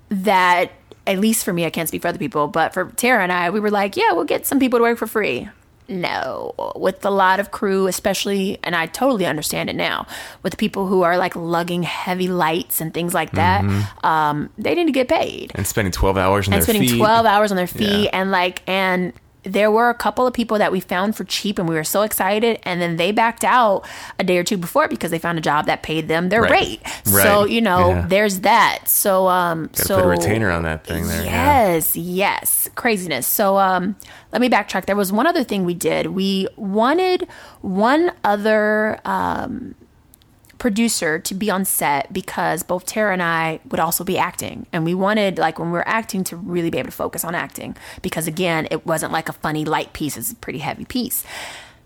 Speaker 1: that at least for me, I can't speak for other people, but for Tara and I, we were like, yeah, we'll get some people to work for free. No, with a lot of crew, especially, and I totally understand it now, with people who are like lugging heavy lights and things like that, mm-hmm. um, they need to get paid.
Speaker 3: And spending 12 hours on
Speaker 1: and
Speaker 3: their
Speaker 1: spending
Speaker 3: feet.
Speaker 1: 12 hours on their feet yeah. and like, and there were a couple of people that we found for cheap and we were so excited and then they backed out a day or two before because they found a job that paid them their right. rate right. so you know yeah. there's that so um
Speaker 3: Gotta
Speaker 1: so
Speaker 3: put a retainer on that thing there
Speaker 1: yes yeah. yes craziness so um let me backtrack there was one other thing we did we wanted one other um producer to be on set because both Tara and I would also be acting. And we wanted, like, when we were acting, to really be able to focus on acting because, again, it wasn't like a funny, light piece, it's a pretty heavy piece.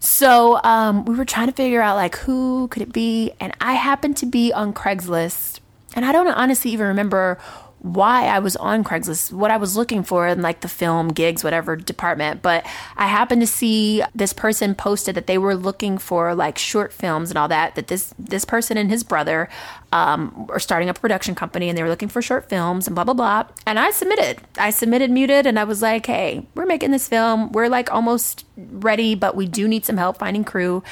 Speaker 1: So um, we were trying to figure out, like, who could it be? And I happened to be on Craigslist. And I don't honestly even remember why I was on Craigslist, what I was looking for in like the film, gigs, whatever department. But I happened to see this person posted that they were looking for like short films and all that. That this this person and his brother um, are starting a production company and they were looking for short films and blah blah blah. And I submitted. I submitted muted and I was like, hey, we're making this film. We're like almost ready, but we do need some help finding crew.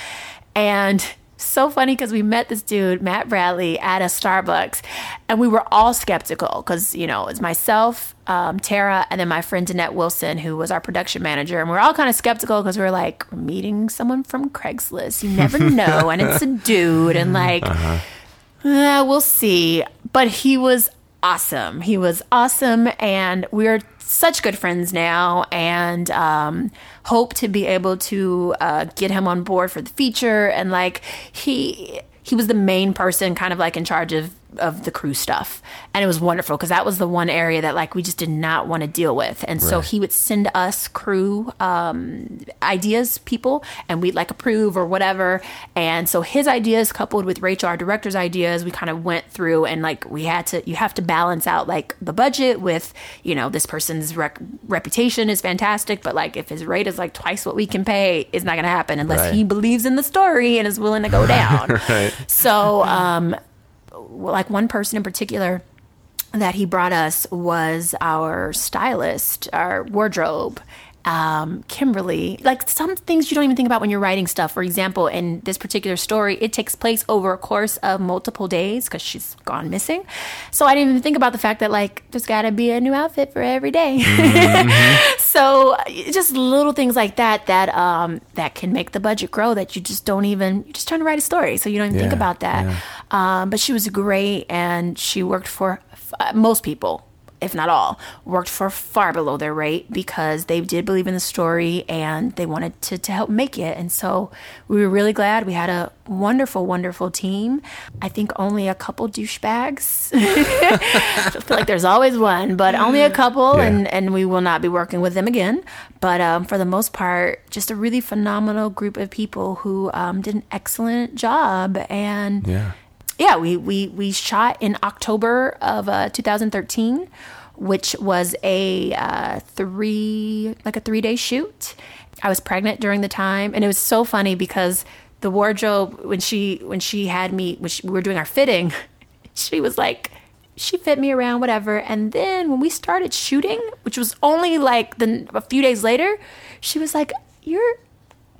Speaker 1: And so funny because we met this dude, Matt Bradley, at a Starbucks, and we were all skeptical because, you know, it's myself, um, Tara, and then my friend Danette Wilson, who was our production manager. And we are all kind of skeptical because we are like, we're meeting someone from Craigslist. You never know. and it's a dude. And like, uh-huh. uh, we'll see. But he was awesome. He was awesome. And we're such good friends now. And, um, hope to be able to uh, get him on board for the feature. And like he he was the main person, kind of like in charge of of the crew stuff and it was wonderful because that was the one area that like we just did not want to deal with and right. so he would send us crew um, ideas people and we'd like approve or whatever and so his ideas coupled with rachel our director's ideas we kind of went through and like we had to you have to balance out like the budget with you know this person's rec- reputation is fantastic but like if his rate is like twice what we can pay it's not going to happen unless right. he believes in the story and is willing to go down right. so um like one person in particular that he brought us was our stylist, our wardrobe, um, Kimberly. Like some things you don't even think about when you're writing stuff. For example, in this particular story, it takes place over a course of multiple days because she's gone missing. So I didn't even think about the fact that like there's got to be a new outfit for every day. Mm-hmm. so just little things like that that um, that can make the budget grow. That you just don't even you're just trying to write a story, so you don't even yeah, think about that. Um, but she was great, and she worked for f- most people if not all, worked for far below their rate because they did believe in the story and they wanted to, to help make it. And so we were really glad. We had a wonderful, wonderful team. I think only a couple douchebags. I feel like there's always one, but only a couple,
Speaker 3: Yeah.
Speaker 1: and, and we will not be working with them again. But um, for the most part, just a really phenomenal group of people who um, did an excellent job. And
Speaker 3: Yeah.
Speaker 1: Yeah, we, we, we shot in October of uh, 2013, which was a uh, three like a three day shoot. I was pregnant during the time, and it was so funny because the wardrobe when she when she had me when she, we were doing our fitting, she was like. She fit me around, whatever. And then when we started shooting, which was only like the a few days later, she was like, "You're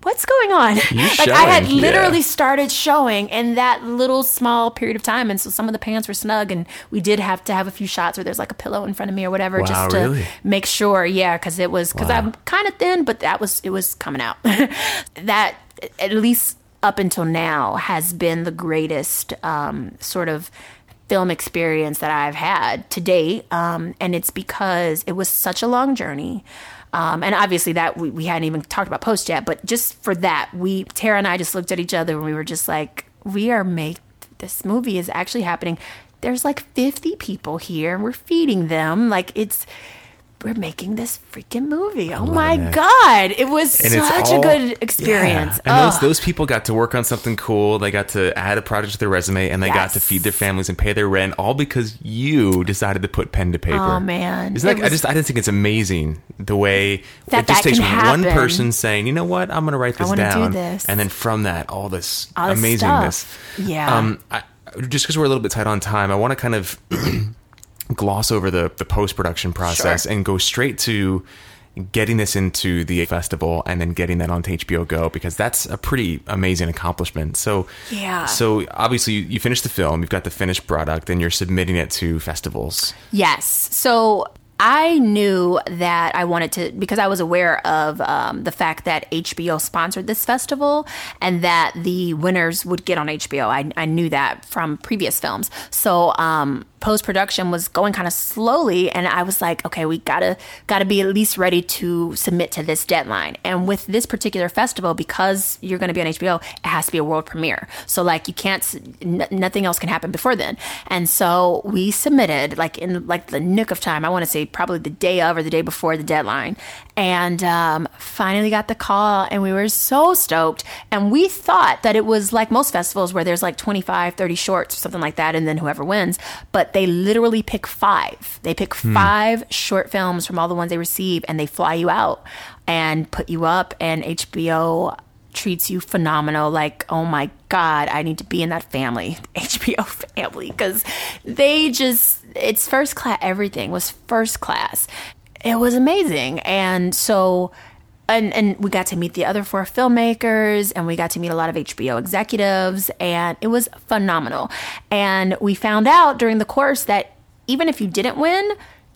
Speaker 1: what's going on? like I had literally
Speaker 3: yeah.
Speaker 1: started showing in that little small period of time, and so some of the pants were snug, and we did have to have a few shots where there's like a pillow in front of me or whatever,
Speaker 3: Wow,
Speaker 1: just to
Speaker 3: really?
Speaker 1: make sure. Yeah, because it was because
Speaker 3: Wow.
Speaker 1: I'm kind of thin, but that was it was coming out. that at least up until now has been the greatest um, sort of film experience that I've had to date. Um, and it's because it was such a long journey. Um, and obviously that we, we hadn't even talked about post yet, but just for that, we, Tara and I just looked at each other and we were just like, we are make this movie is actually happening. There's like 50 people here and we're feeding them. Like it's, we're making this freaking movie. Oh my
Speaker 3: it.
Speaker 1: God. It was
Speaker 3: And
Speaker 1: such
Speaker 3: all-
Speaker 1: a good experience.
Speaker 3: Yeah. And those those people got to work on something cool. They got to add a project to their resume, and they got to feed their families and pay their rent, all because you decided to put pen to paper.
Speaker 1: Oh, man.
Speaker 3: Isn't that,
Speaker 1: It
Speaker 3: I just I just think it's amazing the way
Speaker 1: That
Speaker 3: it just takes one person saying, you know what, I'm going to write this
Speaker 1: wanna do
Speaker 3: down,
Speaker 1: this.
Speaker 3: and then from that, all this
Speaker 1: All
Speaker 3: amazingness.
Speaker 1: stuff. Yeah.
Speaker 3: Um, I, just because we're a little bit tight on time, I want to kind of gloss over the the post production process
Speaker 1: Sure.
Speaker 3: and go straight to getting this into the festival and then getting that onto HBO Go because that's a pretty amazing accomplishment. So
Speaker 1: Yeah.
Speaker 3: So obviously you, you finished the film, you've got the finished product, and you're submitting it to festivals.
Speaker 1: Yes. So I knew that I wanted to because I was aware of um, the fact that HBO sponsored this festival and that the winners would get on HBO. I, I knew that from previous films. So um, post production was going kind of slowly, and I was like, okay, we gotta gotta be at least ready to submit to this deadline. And with this particular festival, because you're to be on HBO, it has to be a world premiere. So like you can't, n- nothing else can happen before then. And so we submitted like in like the nick of time. I want to say probably the day of or the day before the deadline, and um, finally got the call, and we were so stoked. And we thought that it was like most festivals where there's like 25, 30 shorts or something like that, and then whoever wins. But they literally pick five. They pick hmm. five short films from all the ones they receive, and they fly you out and put you up. And HBO treats you phenomenal. Like, oh my God, I need to be in that family, HBO family, because they just, it's first class. Everything was first class. It was amazing. And so, and, and we got to meet the other four filmmakers and we got to meet a lot of HBO executives and it was phenomenal. And we found out during the course that even if you didn't win,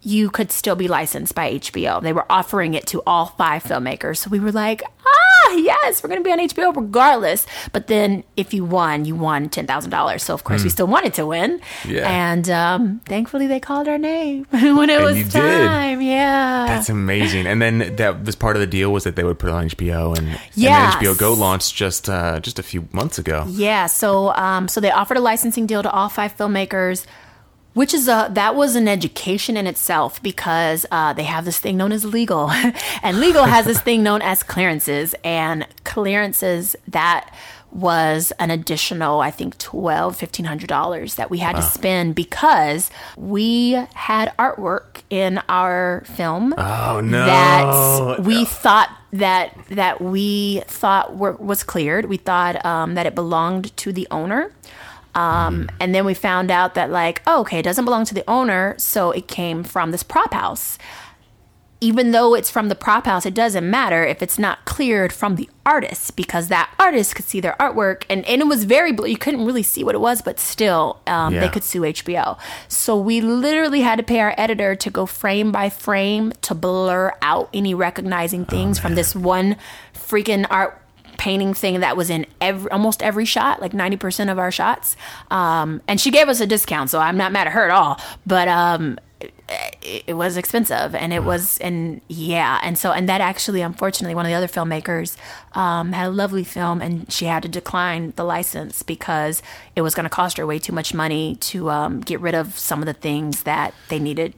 Speaker 1: you could still be licensed by HBO. They were offering it to all five filmmakers. So we were like, ah, yes, we're going to be on HBO regardless. But then if you won, you won $10,000. So of course we still wanted to win.
Speaker 3: Hmm. Yeah.
Speaker 1: And um, thankfully they called our name when it was
Speaker 3: you did.
Speaker 1: time. Yeah.
Speaker 3: That's amazing. And then that was part of the deal was that they would put it on HBO, and,
Speaker 1: Yes.
Speaker 3: and HBO Go launched just uh, just a few months ago.
Speaker 1: Yeah, so um, so they offered a licensing deal to all five filmmakers, which is a that was an education in itself because uh, they have this thing known as legal, and legal has this thing known as clearances, and clearances that was an additional i think twelve fifteen hundred dollars that we had to spend because we had artwork in our film
Speaker 3: Oh no!
Speaker 1: that we thought that that we thought were, was cleared. We thought um, that it belonged to the owner. Um, And then we found out that like, oh, okay, it doesn't belong to the owner, so it came from this prop house. Even though it's from the prop house, it doesn't matter if it's not cleared from the artist because that artist could see their artwork and, and it was very bl- you couldn't really see what it was, but still um,
Speaker 3: Yeah.
Speaker 1: they could sue HBO. So we literally had to pay our editor to go frame by frame to blur out any recognizing things from this one freaking art painting thing that was in every almost every shot, like 90% of our shots. Um, and she gave us a discount, so I'm not mad at her at all. But um, it, it was expensive and it was and yeah and so and that actually unfortunately one of the other filmmakers um, had a lovely film and she had to decline the license because it was going to cost her way too much money to um, get rid of some of the things that they needed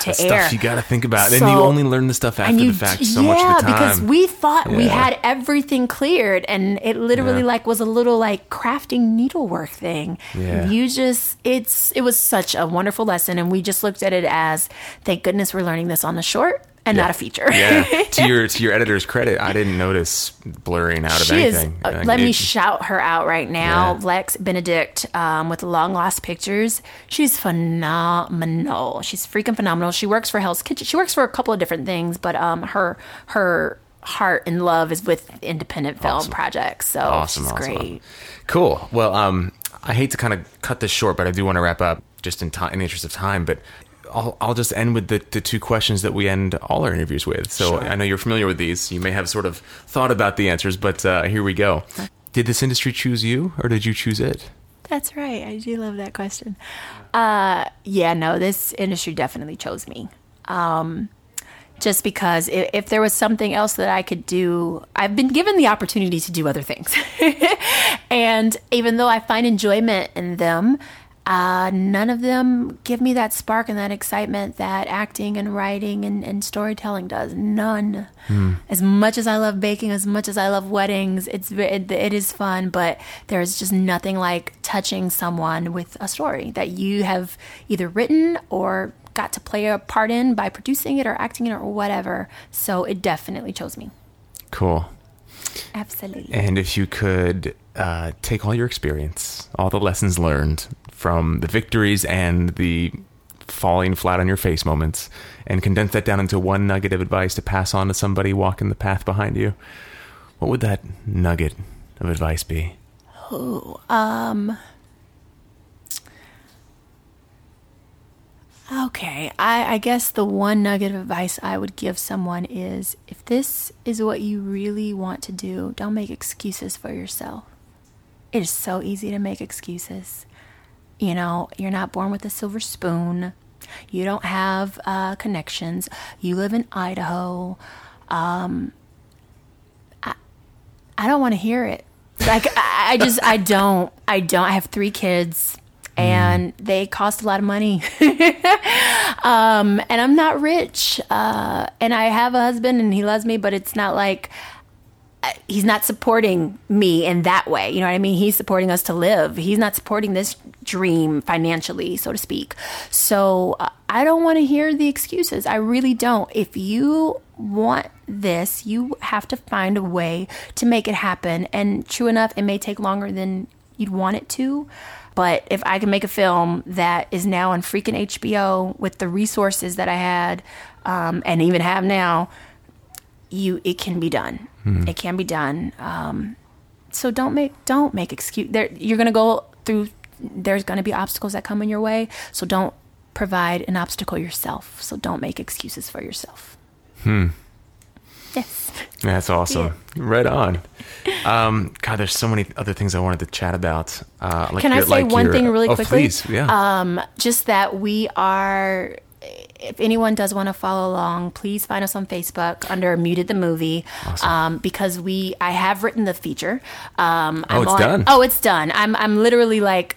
Speaker 1: to
Speaker 3: That's
Speaker 1: air.
Speaker 3: stuff you got to think about, and you only learn the stuff after
Speaker 1: you
Speaker 3: the fact so
Speaker 1: yeah,
Speaker 3: much of the time.
Speaker 1: because we thought we had everything cleared, and it literally
Speaker 3: Yeah.
Speaker 1: like was a little like crafting needlework thing.
Speaker 3: Yeah.
Speaker 1: You just it's it was such a wonderful lesson, and we just looked at it as thank goodness we're learning this on a short and not a feature.
Speaker 3: yeah, to your to your editor's credit, I didn't notice blurring out of
Speaker 1: She is.
Speaker 3: anything.
Speaker 1: uh,
Speaker 3: Like,
Speaker 1: let me shout her out right now,
Speaker 3: Yeah.
Speaker 1: Lex Benedict, um, with Long Lost Pictures. She's phenomenal. She's freaking phenomenal. She works for Hell's Kitchen. She works for a couple of different things, but um, her her heart and love is with independent film
Speaker 3: Awesome.
Speaker 1: projects. So
Speaker 3: awesome,
Speaker 1: she's
Speaker 3: awesome.
Speaker 1: great.
Speaker 3: Cool. Well, um, I hate to kind of cut this short, but I do want to wrap up just in time, in the interest of time. But I'll, I'll just end with the, the two questions that we end all our interviews with. So I know you're familiar with these. You may have sort of thought about the answers, but uh, here we go. Did this industry choose you, or did you choose it?
Speaker 1: That's right. I do love that question. Uh, yeah, no, this industry definitely chose me. Um, just because if, if there was something else that I could do, I've been given the opportunity to do other things. and even though I find enjoyment in them, uh, none of them give me that spark and that excitement that acting and writing and, and storytelling does. None. As much as I love baking, as much as I love weddings, it's it, it is fun, but there's just nothing like touching someone with a story that you have either written or got to play a part in by producing it or acting in it or whatever. So it definitely chose me.
Speaker 3: Cool.
Speaker 1: Absolutely.
Speaker 3: And if you could uh, take all your experience, all the lessons learned from the victories and the falling flat on your face moments, and condense that down into one nugget of advice to pass on to somebody walking the path behind you, what would that nugget of advice be? Oh, um.
Speaker 1: Okay, I, I guess the one nugget of advice I would give someone is if this is what you really want to do, don't make excuses for yourself. It is so easy to make excuses. You know, you're not born with a silver spoon, you don't have uh, connections, you live in Idaho. Um, I, I don't want to hear it. Like, I, I just, I don't, I don't. I have three kids and they cost a lot of money. um, and I'm not rich. Uh, and I have a husband and he loves me, but it's not like he's not supporting me in that way. You know what I mean? He's supporting us to live. He's not supporting this dream financially, so to speak. So uh, I don't want to hear the excuses. I really don't. If you want this, you have to find a way to make it happen. And true enough, it may take longer than you'd want it to. But if I can make a film that is now on freaking HBO with the resources that I had um, and even have now, you it can be done. It can be done. Um, so don't make don't make excuse. There you're gonna go through. There's gonna be obstacles that come in your way. So don't provide an obstacle yourself. So don't make excuses for yourself. Hmm. Yes.
Speaker 3: That's awesome. Right on. Um, God, there's so many other things I wanted to chat about. Uh, like
Speaker 1: Can I say
Speaker 3: like
Speaker 1: one thing really
Speaker 3: oh,
Speaker 1: quickly?
Speaker 3: Please, yeah.
Speaker 1: just that we are if anyone does want to follow along please find us on facebook under muted the movie. Um, because we i have written the feature. Um,
Speaker 3: Oh,
Speaker 1: I'm
Speaker 3: it's
Speaker 1: on,
Speaker 3: done.
Speaker 1: oh it's done. I'm i'm literally like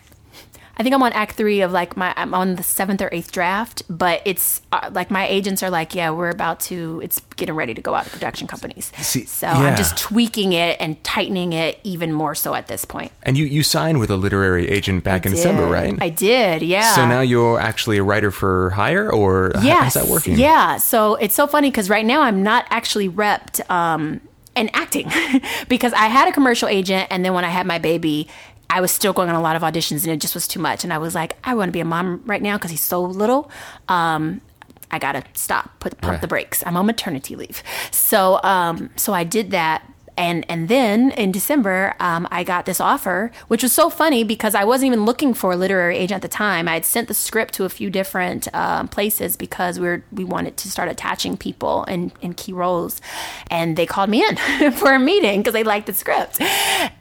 Speaker 1: I think I'm on act three of like my I'm on the seventh or eighth draft, but it's uh, like my agents are like, yeah, we're about to it's getting ready to go out to production companies.
Speaker 3: See,
Speaker 1: so
Speaker 3: yeah.
Speaker 1: I'm just tweaking it and tightening it even more so at this point.
Speaker 3: and you, you signed with a literary agent back in December, right?
Speaker 1: I did, yeah.
Speaker 3: So now you're actually a writer for hire, or
Speaker 1: yes.
Speaker 3: how's that working?
Speaker 1: Yeah. So it's so funny because right now I'm not actually repped um, in acting because I had a commercial agent, and then when I had my baby, I was still going on a lot of auditions, and it just was too much. And I was like, I want to be a mom right now because he's so little. Um, I gotta stop, put pump
Speaker 3: Right.
Speaker 1: the brakes. I'm on maternity leave, so um, so I did that. And, and then in December, um, I got this offer, which was so funny because I wasn't even looking for a literary agent at the time. I had sent the script to a few different um, places because we were we wanted to start attaching people in, in key roles, and they called me in for a meeting because they liked the script,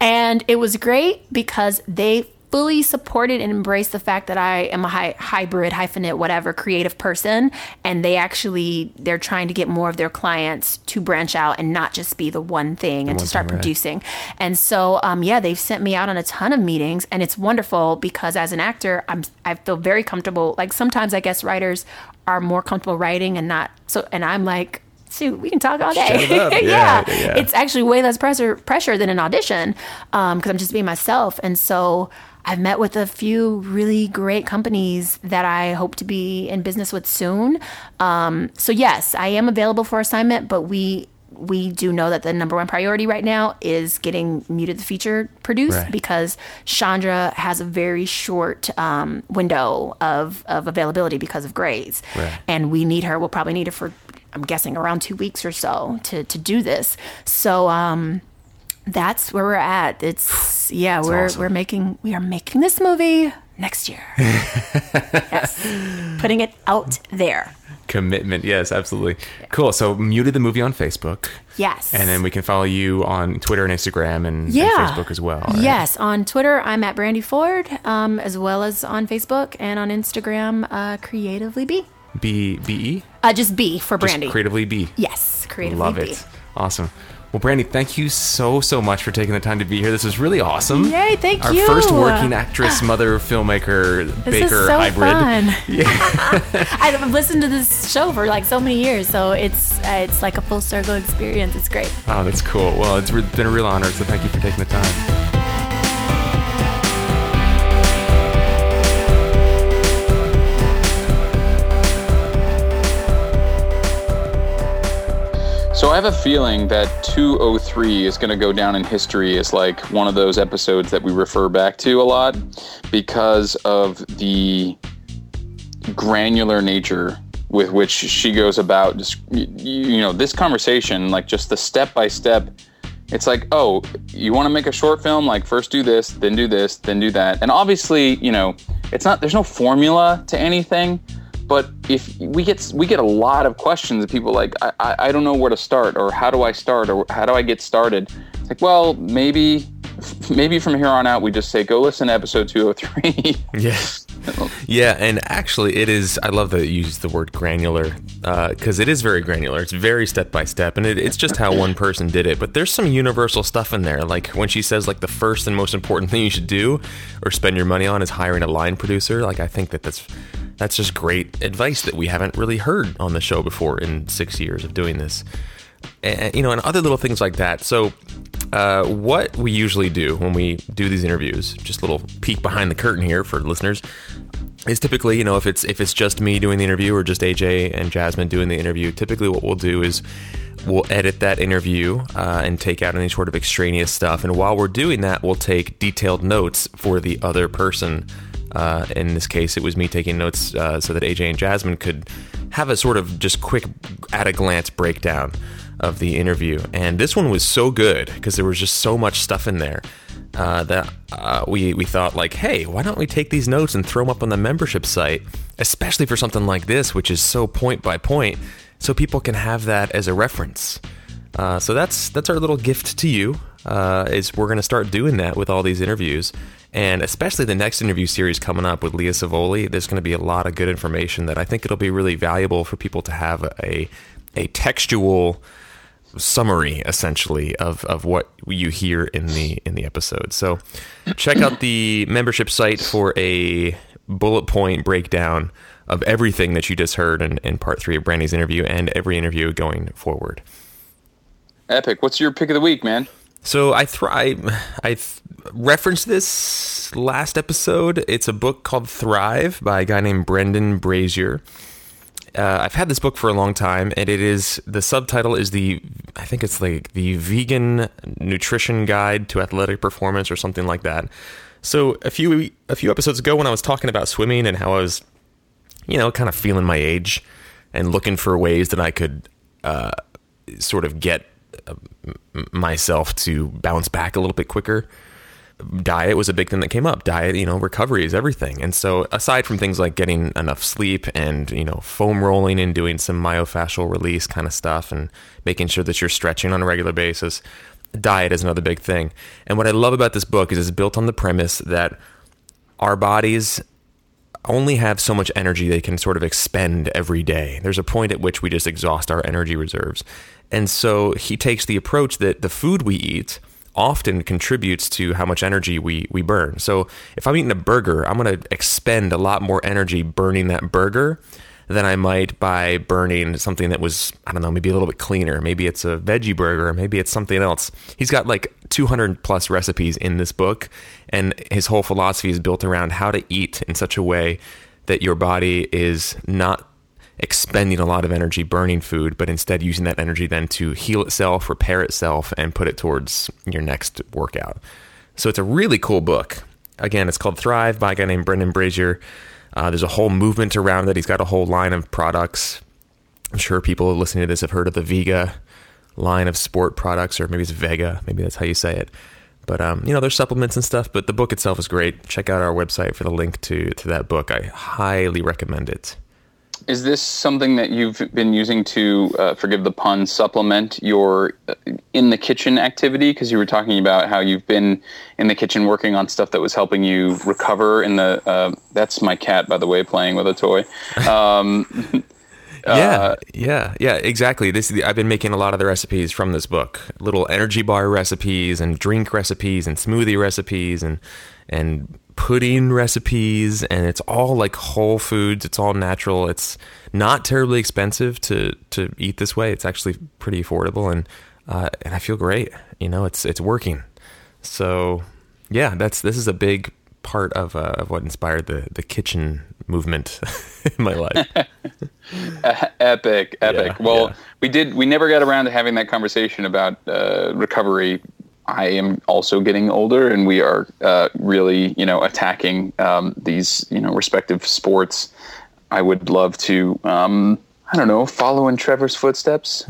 Speaker 1: and it was great because they fully supported and embraced the fact that I am a hy- hybrid, hyphenate, whatever, creative person. And they actually, they're trying to get more of their clients to branch out and not just be the one thing and to start
Speaker 3: thing, right.
Speaker 1: producing. And so, um, yeah, they've sent me out on a ton of meetings and it's wonderful because as an actor, I'm, I feel very comfortable. Like sometimes I guess writers are more comfortable writing and not so, and I'm like, shoot, we can talk all day. Yeah.
Speaker 3: Yeah, yeah.
Speaker 1: It's actually way less pressure pressure than an audition because I'm just being myself. And so I've met with a few really great companies that I hope to be in business with soon. Um, so yes, I am available for assignment, but we we do know that the number one priority right now is getting muted the feature produced
Speaker 3: Right.
Speaker 1: because Chandra has a very short um, window of, of availability because of grades.
Speaker 3: Right.
Speaker 1: And we need her, we'll probably need her for, I'm guessing, around two weeks or so to, to do this. So um, that's where we're at. It's, yeah, we're,
Speaker 3: awesome.
Speaker 1: we're making, we are making this movie next year. yes. Putting it out there.
Speaker 3: Commitment. Yes, absolutely. Cool. So muted the movie on Facebook.
Speaker 1: Yes.
Speaker 3: And then we can follow you on Twitter and Instagram and, and. Facebook as well. right?
Speaker 1: Yes, on Twitter I'm at Brandy Ford, um, as well as on Facebook and on Instagram, uh, Creatively B.
Speaker 3: B B E.
Speaker 1: Uh, just B for
Speaker 3: Just creatively B.
Speaker 1: yes, Creatively
Speaker 3: Love
Speaker 1: B.
Speaker 3: it. Awesome. Well, Brandy, thank you so so much for taking the time to be here. This was really awesome.
Speaker 1: Yay, thank you.
Speaker 3: Our first working actress, mother, filmmaker,
Speaker 1: This
Speaker 3: baker
Speaker 1: is so
Speaker 3: hybrid.
Speaker 1: fun. I've listened to this show for like so many years, so it's uh, it's like a full circle experience. It's great.
Speaker 3: Oh, that's cool. Well, it's been a real honor, so thank you for taking the time.
Speaker 2: I have a feeling that 203 is going to go down in history as like one of those episodes that we refer back to a lot because of the granular nature with which she goes about just you know this conversation like just the step by step. It's like oh you want to make a short film? Like first do this then do this then do that. And obviously you know it's not there's no formula to anything but if we get we get a lot of questions of people like I, I, I don't know where to start or how do I start or how do I get started it's like well maybe maybe from here on out we just say go listen to episode 203
Speaker 3: Yeah. Yeah, and actually, it is. I love that you use the word granular uh, because it is very granular. It's very step by step, and it, it's just how one person did it. But there's some universal stuff in there. Like when she says, like the first and most important thing you should do or spend your money on is hiring a line producer. Like I think that that's that's just great advice that we haven't really heard on the show before in six years of doing this. And, you know, and other little things like that. So, uh, what we usually do when we do these interviews, just a little peek behind the curtain here for listeners, is typically, you know, if it's if it's just me doing the interview or just AJ and Jasmine doing the interview, typically what we'll do is we'll edit that interview uh, and take out any sort of extraneous stuff. And while we're doing that, we'll take detailed notes for the other person. Uh, in this case, it was me taking notes uh, so that AJ and Jasmine could have a sort of just quick, at a glance breakdown of the interview. And this one was so good because there was just so much stuff in there uh, that uh, we we thought like, hey, why don't we take these notes and throw them up on the membership site, especially for something like this, which is so point by point, so people can have that as a reference. Uh, so that's that's our little gift to you. Uh, is we're going to start doing that with all these interviews, and especially the next interview series coming up with Leah Savoli. There's going to be a lot of good information that I think it'll be really valuable for people to have a a textual summary essentially of, of what you hear in the in the episode. So check out the membership site for a bullet point breakdown of everything that you just heard in, in part three of Brandy's interview and every interview going forward.
Speaker 2: Epic. What's your pick of the week, man?
Speaker 3: So I thrive. I th- referenced this last episode. It's a book called Thrive by a guy named Brendan Brazier. Uh, I've had this book for a long time, and it is the subtitle is the I think it's like the Vegan Nutrition Guide to Athletic Performance or something like that. So a few a few episodes ago, when I was talking about swimming and how I was, you know, kind of feeling my age and looking for ways that I could uh, sort of get myself to bounce back a little bit quicker. Diet was a big thing that came up. Diet, you know, recovery is everything. And so, aside from things like getting enough sleep and, you know, foam rolling and doing some myofascial release kind of stuff and making sure that you're stretching on a regular basis, diet is another big thing. And what I love about this book is it's built on the premise that our bodies only have so much energy they can sort of expend every day. There's a point at which we just exhaust our energy reserves. And so he takes the approach that the food we eat often contributes to how much energy we, we burn. So if I'm eating a burger, I'm going to expend a lot more energy burning that burger than I might by burning something that was, I don't know, maybe a little bit cleaner. Maybe it's a veggie burger, maybe it's something else. He's got like 200 plus recipes in this book, and his whole philosophy is built around how to eat in such a way that your body is not expending a lot of energy burning food, but instead using that energy then to heal itself, repair itself, and put it towards your next workout. So it's a really cool book. Again, it's called Thrive by a guy named Brendan Brazier. Uh, there's a whole movement around it. He's got a whole line of products. I'm sure people listening to this have heard of the Vega line of sport products, or maybe it's Vega. Maybe that's how you say it. But um, you know, there's supplements and stuff. But the book itself is great. Check out our website for the link to to that book. I highly recommend it.
Speaker 2: Is this something that you've been using to, uh, forgive the pun, supplement your uh, in the kitchen activity? Because you were talking about how you've been in the kitchen working on stuff that was helping you recover. In the uh, that's my cat, by the way, playing with a toy. Um,
Speaker 3: yeah, yeah, yeah, exactly. This I've been making a lot of the recipes from this book. Little energy bar recipes and drink recipes and smoothie recipes and and pudding recipes and it's all like whole foods. It's all natural. It's not terribly expensive to to eat this way. It's actually pretty affordable and uh, and I feel great. You know it's it's working. So yeah that's this is a big part of uh, of what inspired the the kitchen movement in my life.
Speaker 2: Epic epic. Yeah, well yeah. we did we never got around to having that conversation about uh, recovery I am also getting older, and we are uh, really, you know, attacking um, these, you know, respective sports. I would love to, um, I don't know, follow in Trevor's footsteps.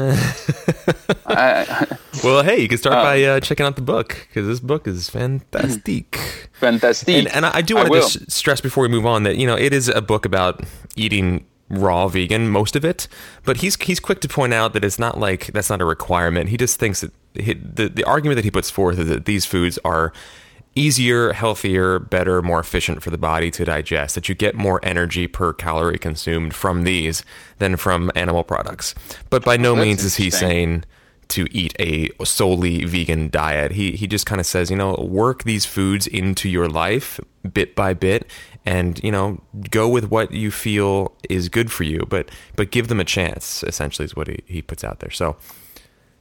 Speaker 3: I, well, hey, you can start uh, by uh, checking out the book because this book is fantastic.
Speaker 2: Fantastic.
Speaker 3: And, and I, I do want to stress before we move on that you know it is a book about eating raw vegan, most of it. But he's he's quick to point out that it's not like that's not a requirement. He just thinks that the the argument that he puts forth is that these foods are easier, healthier, better, more efficient for the body to digest. That you get more energy per calorie consumed from these than from animal products. But by no means is he saying to eat a solely vegan diet. He he just kind of says, you know, work these foods into your life bit by bit and, you know, go with what you feel is good for you, but but give them a chance, essentially is what he, he puts out there. So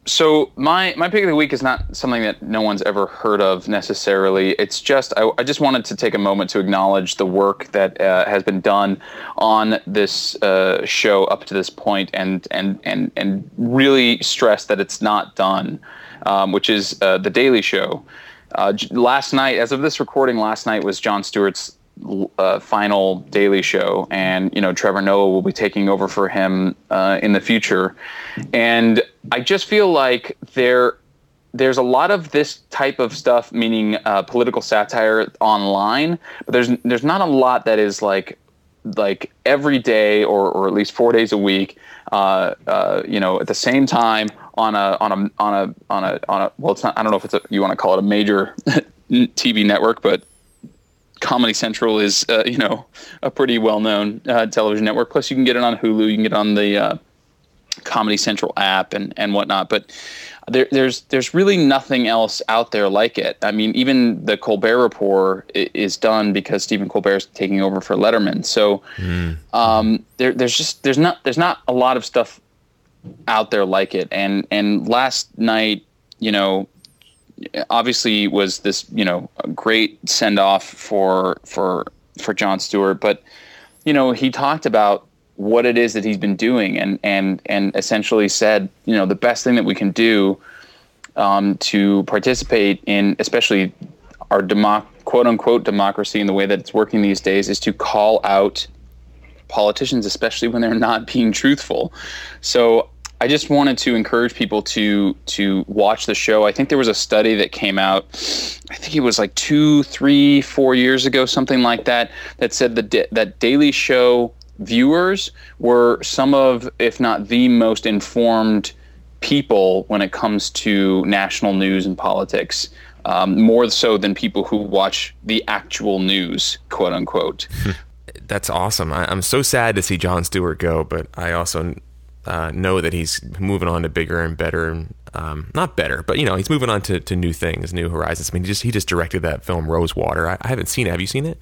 Speaker 2: so my my pick of the week is not something that no one's ever heard of necessarily. It's just I, I just wanted to take a moment to acknowledge the work that uh, has been done on this uh, show up to this point, and and and and really stress that it's not done, um, which is uh, the Daily Show. Uh, last night, as of this recording, last night was Jon Stewart's uh, final Daily Show, and you know Trevor Noah will be taking over for him uh, in the future, and I just feel like there there's a lot of this type of stuff, meaning uh, political satire online, but there's there's not a lot that is like like every day or, or at least four days a week, uh, uh, you know, at the same time on a on a on a on a on a well, it's not. I don't know if it's a, you want to call it a major TV network, but Comedy Central is, uh, you know, a pretty well-known uh, television network. Plus, you can get it on Hulu. You can get it on the uh, Comedy Central app and and whatnot. But there, there's there's really nothing else out there like it. I mean, even the Colbert Report is done because Stephen Colbert is taking over for Letterman. So mm. um, there, there's just there's not there's not a lot of stuff out there like it. And and last night, you know, obviously was this you know great send off for for for Jon Stewart, but you know he talked about what it is that he's been doing and and and essentially said you know the best thing that we can do um, to participate in especially our democ- quote unquote democracy in the way that it's working these days is to call out politicians especially when they're not being truthful. So I just wanted to encourage people to to watch the show. I think there was a study that came out. I think it was like two, three, four years ago, something like that, that said that that Daily Show viewers were some of, if not the most informed people when it comes to national news and politics um, more so than people who watch the actual news, quote unquote.
Speaker 3: That's awesome. I, am so sad to see Jon Stewart go, but I also uh, know that he's moving on to bigger and better. Um, not better, but you know, he's moving on to, to new things, new horizons. I mean, he just he just directed that film Rosewater. I, I haven't seen it. Have you seen it?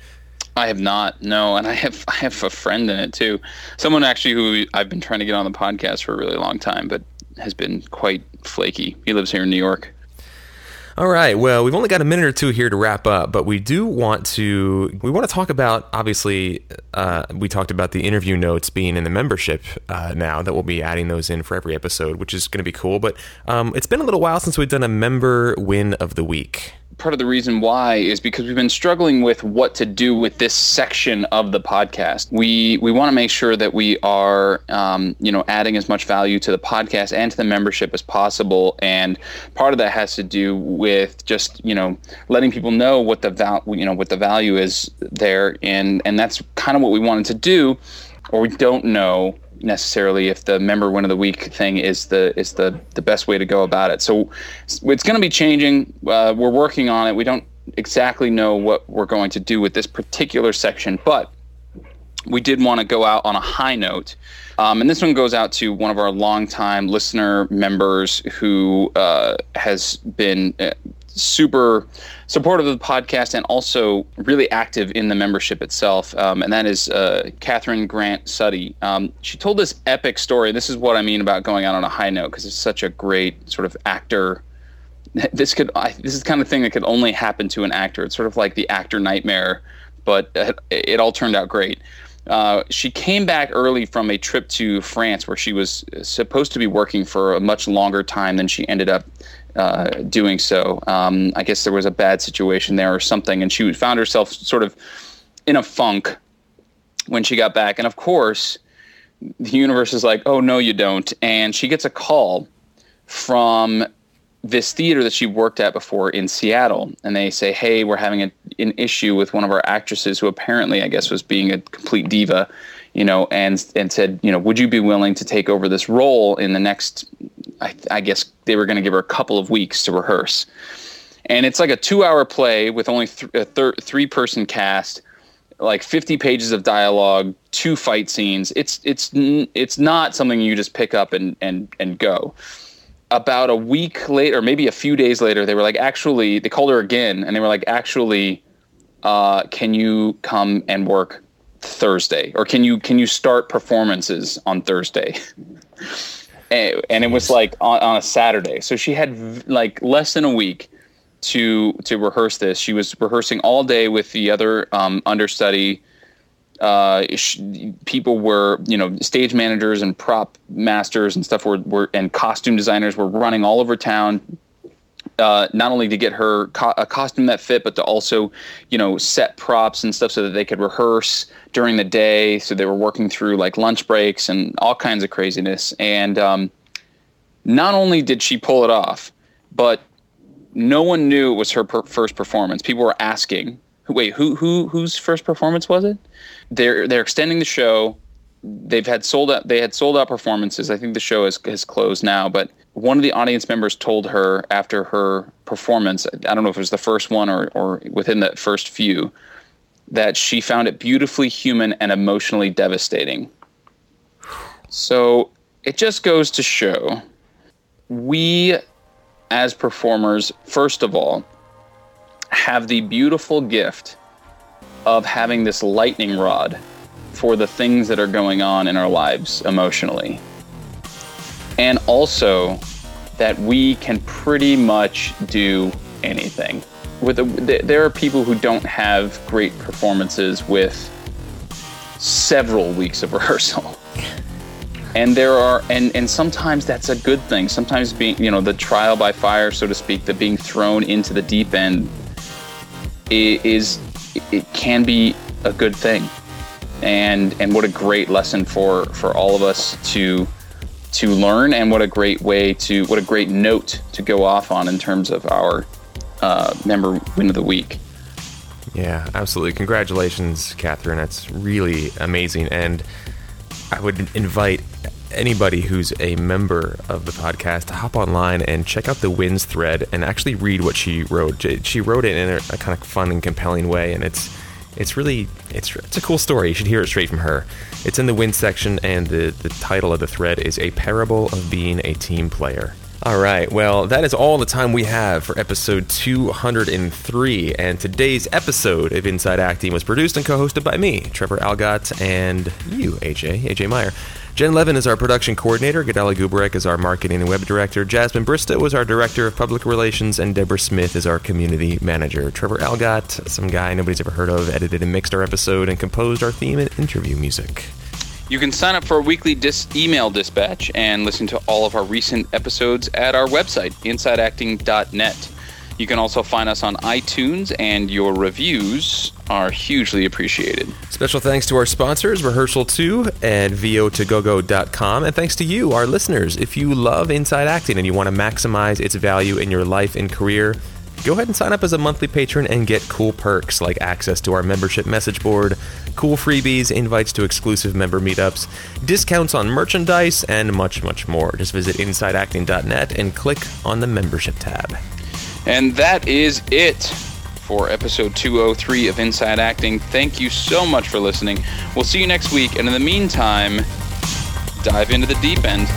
Speaker 2: I have not. No, and I have I have a friend in it too. Someone actually who I've been trying to get on the podcast for a really long time, but has been quite flaky. He lives here in New York.
Speaker 3: All right. Well, we've only got a minute or two here to wrap up, but we do want to we want to talk about obviously uh, we talked about the interview notes being in the membership uh, now that we'll be adding those in for every episode, which is going to be cool. But um, it's been a little while since we've done a member win of the week
Speaker 2: part of the reason why is because we've been struggling with what to do with this section of the podcast. We we want to make sure that we are um, you know adding as much value to the podcast and to the membership as possible, and part of that has to do with just you know letting people know what the val you know what the value is there, and and that's kind of what we wanted to do, or we don't know necessarily if the member win of the week thing is the is the the best way to go about it. So it's going to be changing. Uh, we're working on it. We don't exactly know what we're going to do with this particular section, but we did want to go out on a high note. Um, and this one goes out to one of our longtime listener members who uh, has been uh, super supportive of the podcast and also really active in the membership itself. Um, and that is uh, Catherine Grant Suddy. Um, she told this epic story. This is what I mean about going out on a high note because it's such a great sort of actor. This could I, this is the kind of thing that could only happen to an actor. It's sort of like the actor nightmare, but it, it all turned out great. Uh, she came back early from a trip to France where she was supposed to be working for a much longer time than she ended up uh, doing so. Um, I guess there was a bad situation there or something, and she found herself sort of in a funk when she got back. And of course, the universe is like, "Oh no, you don't." And she gets a call from this theater that she worked at before in Seattle, and they say, "Hey, we're having a, an issue with one of our actresses who apparently, I guess, was being a complete diva." You know, and and said, you know, would you be willing to take over this role in the next I, I guess they were going to give her a couple of weeks to rehearse. And it's like a two hour play with only th- a thir- three person cast, like 50 pages of dialogue, two fight scenes. It's, it's, it's not something you just pick up and, and, and go. About a week later, or maybe a few days later, they were like, actually, they called her again and they were like, actually, uh, can you come and work Thursday? Or can you, can you start performances on Thursday? and, and it was like on, on a Saturday. So she had like less than a week to to rehearse this. She was rehearsing all day with the other um, understudy. Uh, people were, you know, stage managers and prop masters and stuff were, were and costume designers were running all over town. Uh, not only to get her co- a costume that fit, but to also, you know, set props and stuff so that they could rehearse during the day. So they were working through like lunch breaks and all kinds of craziness. And um, not only did she pull it off, but no one knew it was her per- first performance. People were asking, "Wait, who who whose first performance was it?" They're they're extending the show. They've had sold out. They had sold out performances. I think the show has has closed now. But one of the audience members told her after her performance, I don't know if it was the first one or or within the first few, that she found it beautifully human and emotionally devastating. So it just goes to show we, as performers, first of all, have the beautiful gift of having this lightning rod for the things that are going on in our lives emotionally. And also that we can pretty much do anything. With a, there are people who don't have great performances with several weeks of rehearsal. And there are and and sometimes that's a good thing. Sometimes being you know the trial by fire so to speak the being thrown into the deep end is it can be a good thing. And and what a great lesson for for all of us to to learn and what a great way to what a great note to go off on in terms of our uh, member win of the week.
Speaker 3: Yeah, absolutely. Congratulations, Catherine. That's really amazing. And I would invite anybody who's a member of the podcast to hop online and check out the wins thread and actually read what she wrote. She wrote it in a, a kind of fun and compelling way, and it's it's really it's it's a cool story. You should hear it straight from her. It's in the win section, and the the title of the thread is a parable of being a team player. All right, well, that is all the time we have for episode 203. And today's episode of Inside Acting was produced and co hosted by me, Trevor Algatt, and you, AJ, AJ Meyer. Jen Levin is our production coordinator, Gadala Gubarek is our marketing and web director, Jasmine Bristow is our director of public relations, and Deborah Smith is our community manager. Trevor Algatt, some guy nobody's ever heard of, edited and mixed our episode and composed our theme and interview music.
Speaker 2: You can sign up for a weekly dis- email dispatch and listen to all of our recent episodes at our website, insideacting.net. You can also find us on iTunes, and your reviews are hugely appreciated.
Speaker 3: Special thanks to our sponsors, Rehearsal 2 and vo2gogo.com, and thanks to you, our listeners. If you love Inside Acting and you want to maximize its value in your life and career, go ahead and sign up as a monthly patron and get cool perks like access to our membership message board, cool freebies, invites to exclusive member meetups, discounts on merchandise, and much, much more. Just visit InsideActing.net and click on the membership tab.
Speaker 2: And that is it for episode 203 of Inside Acting. Thank you so much for listening. We'll see you next week. And in the meantime, dive into the deep end.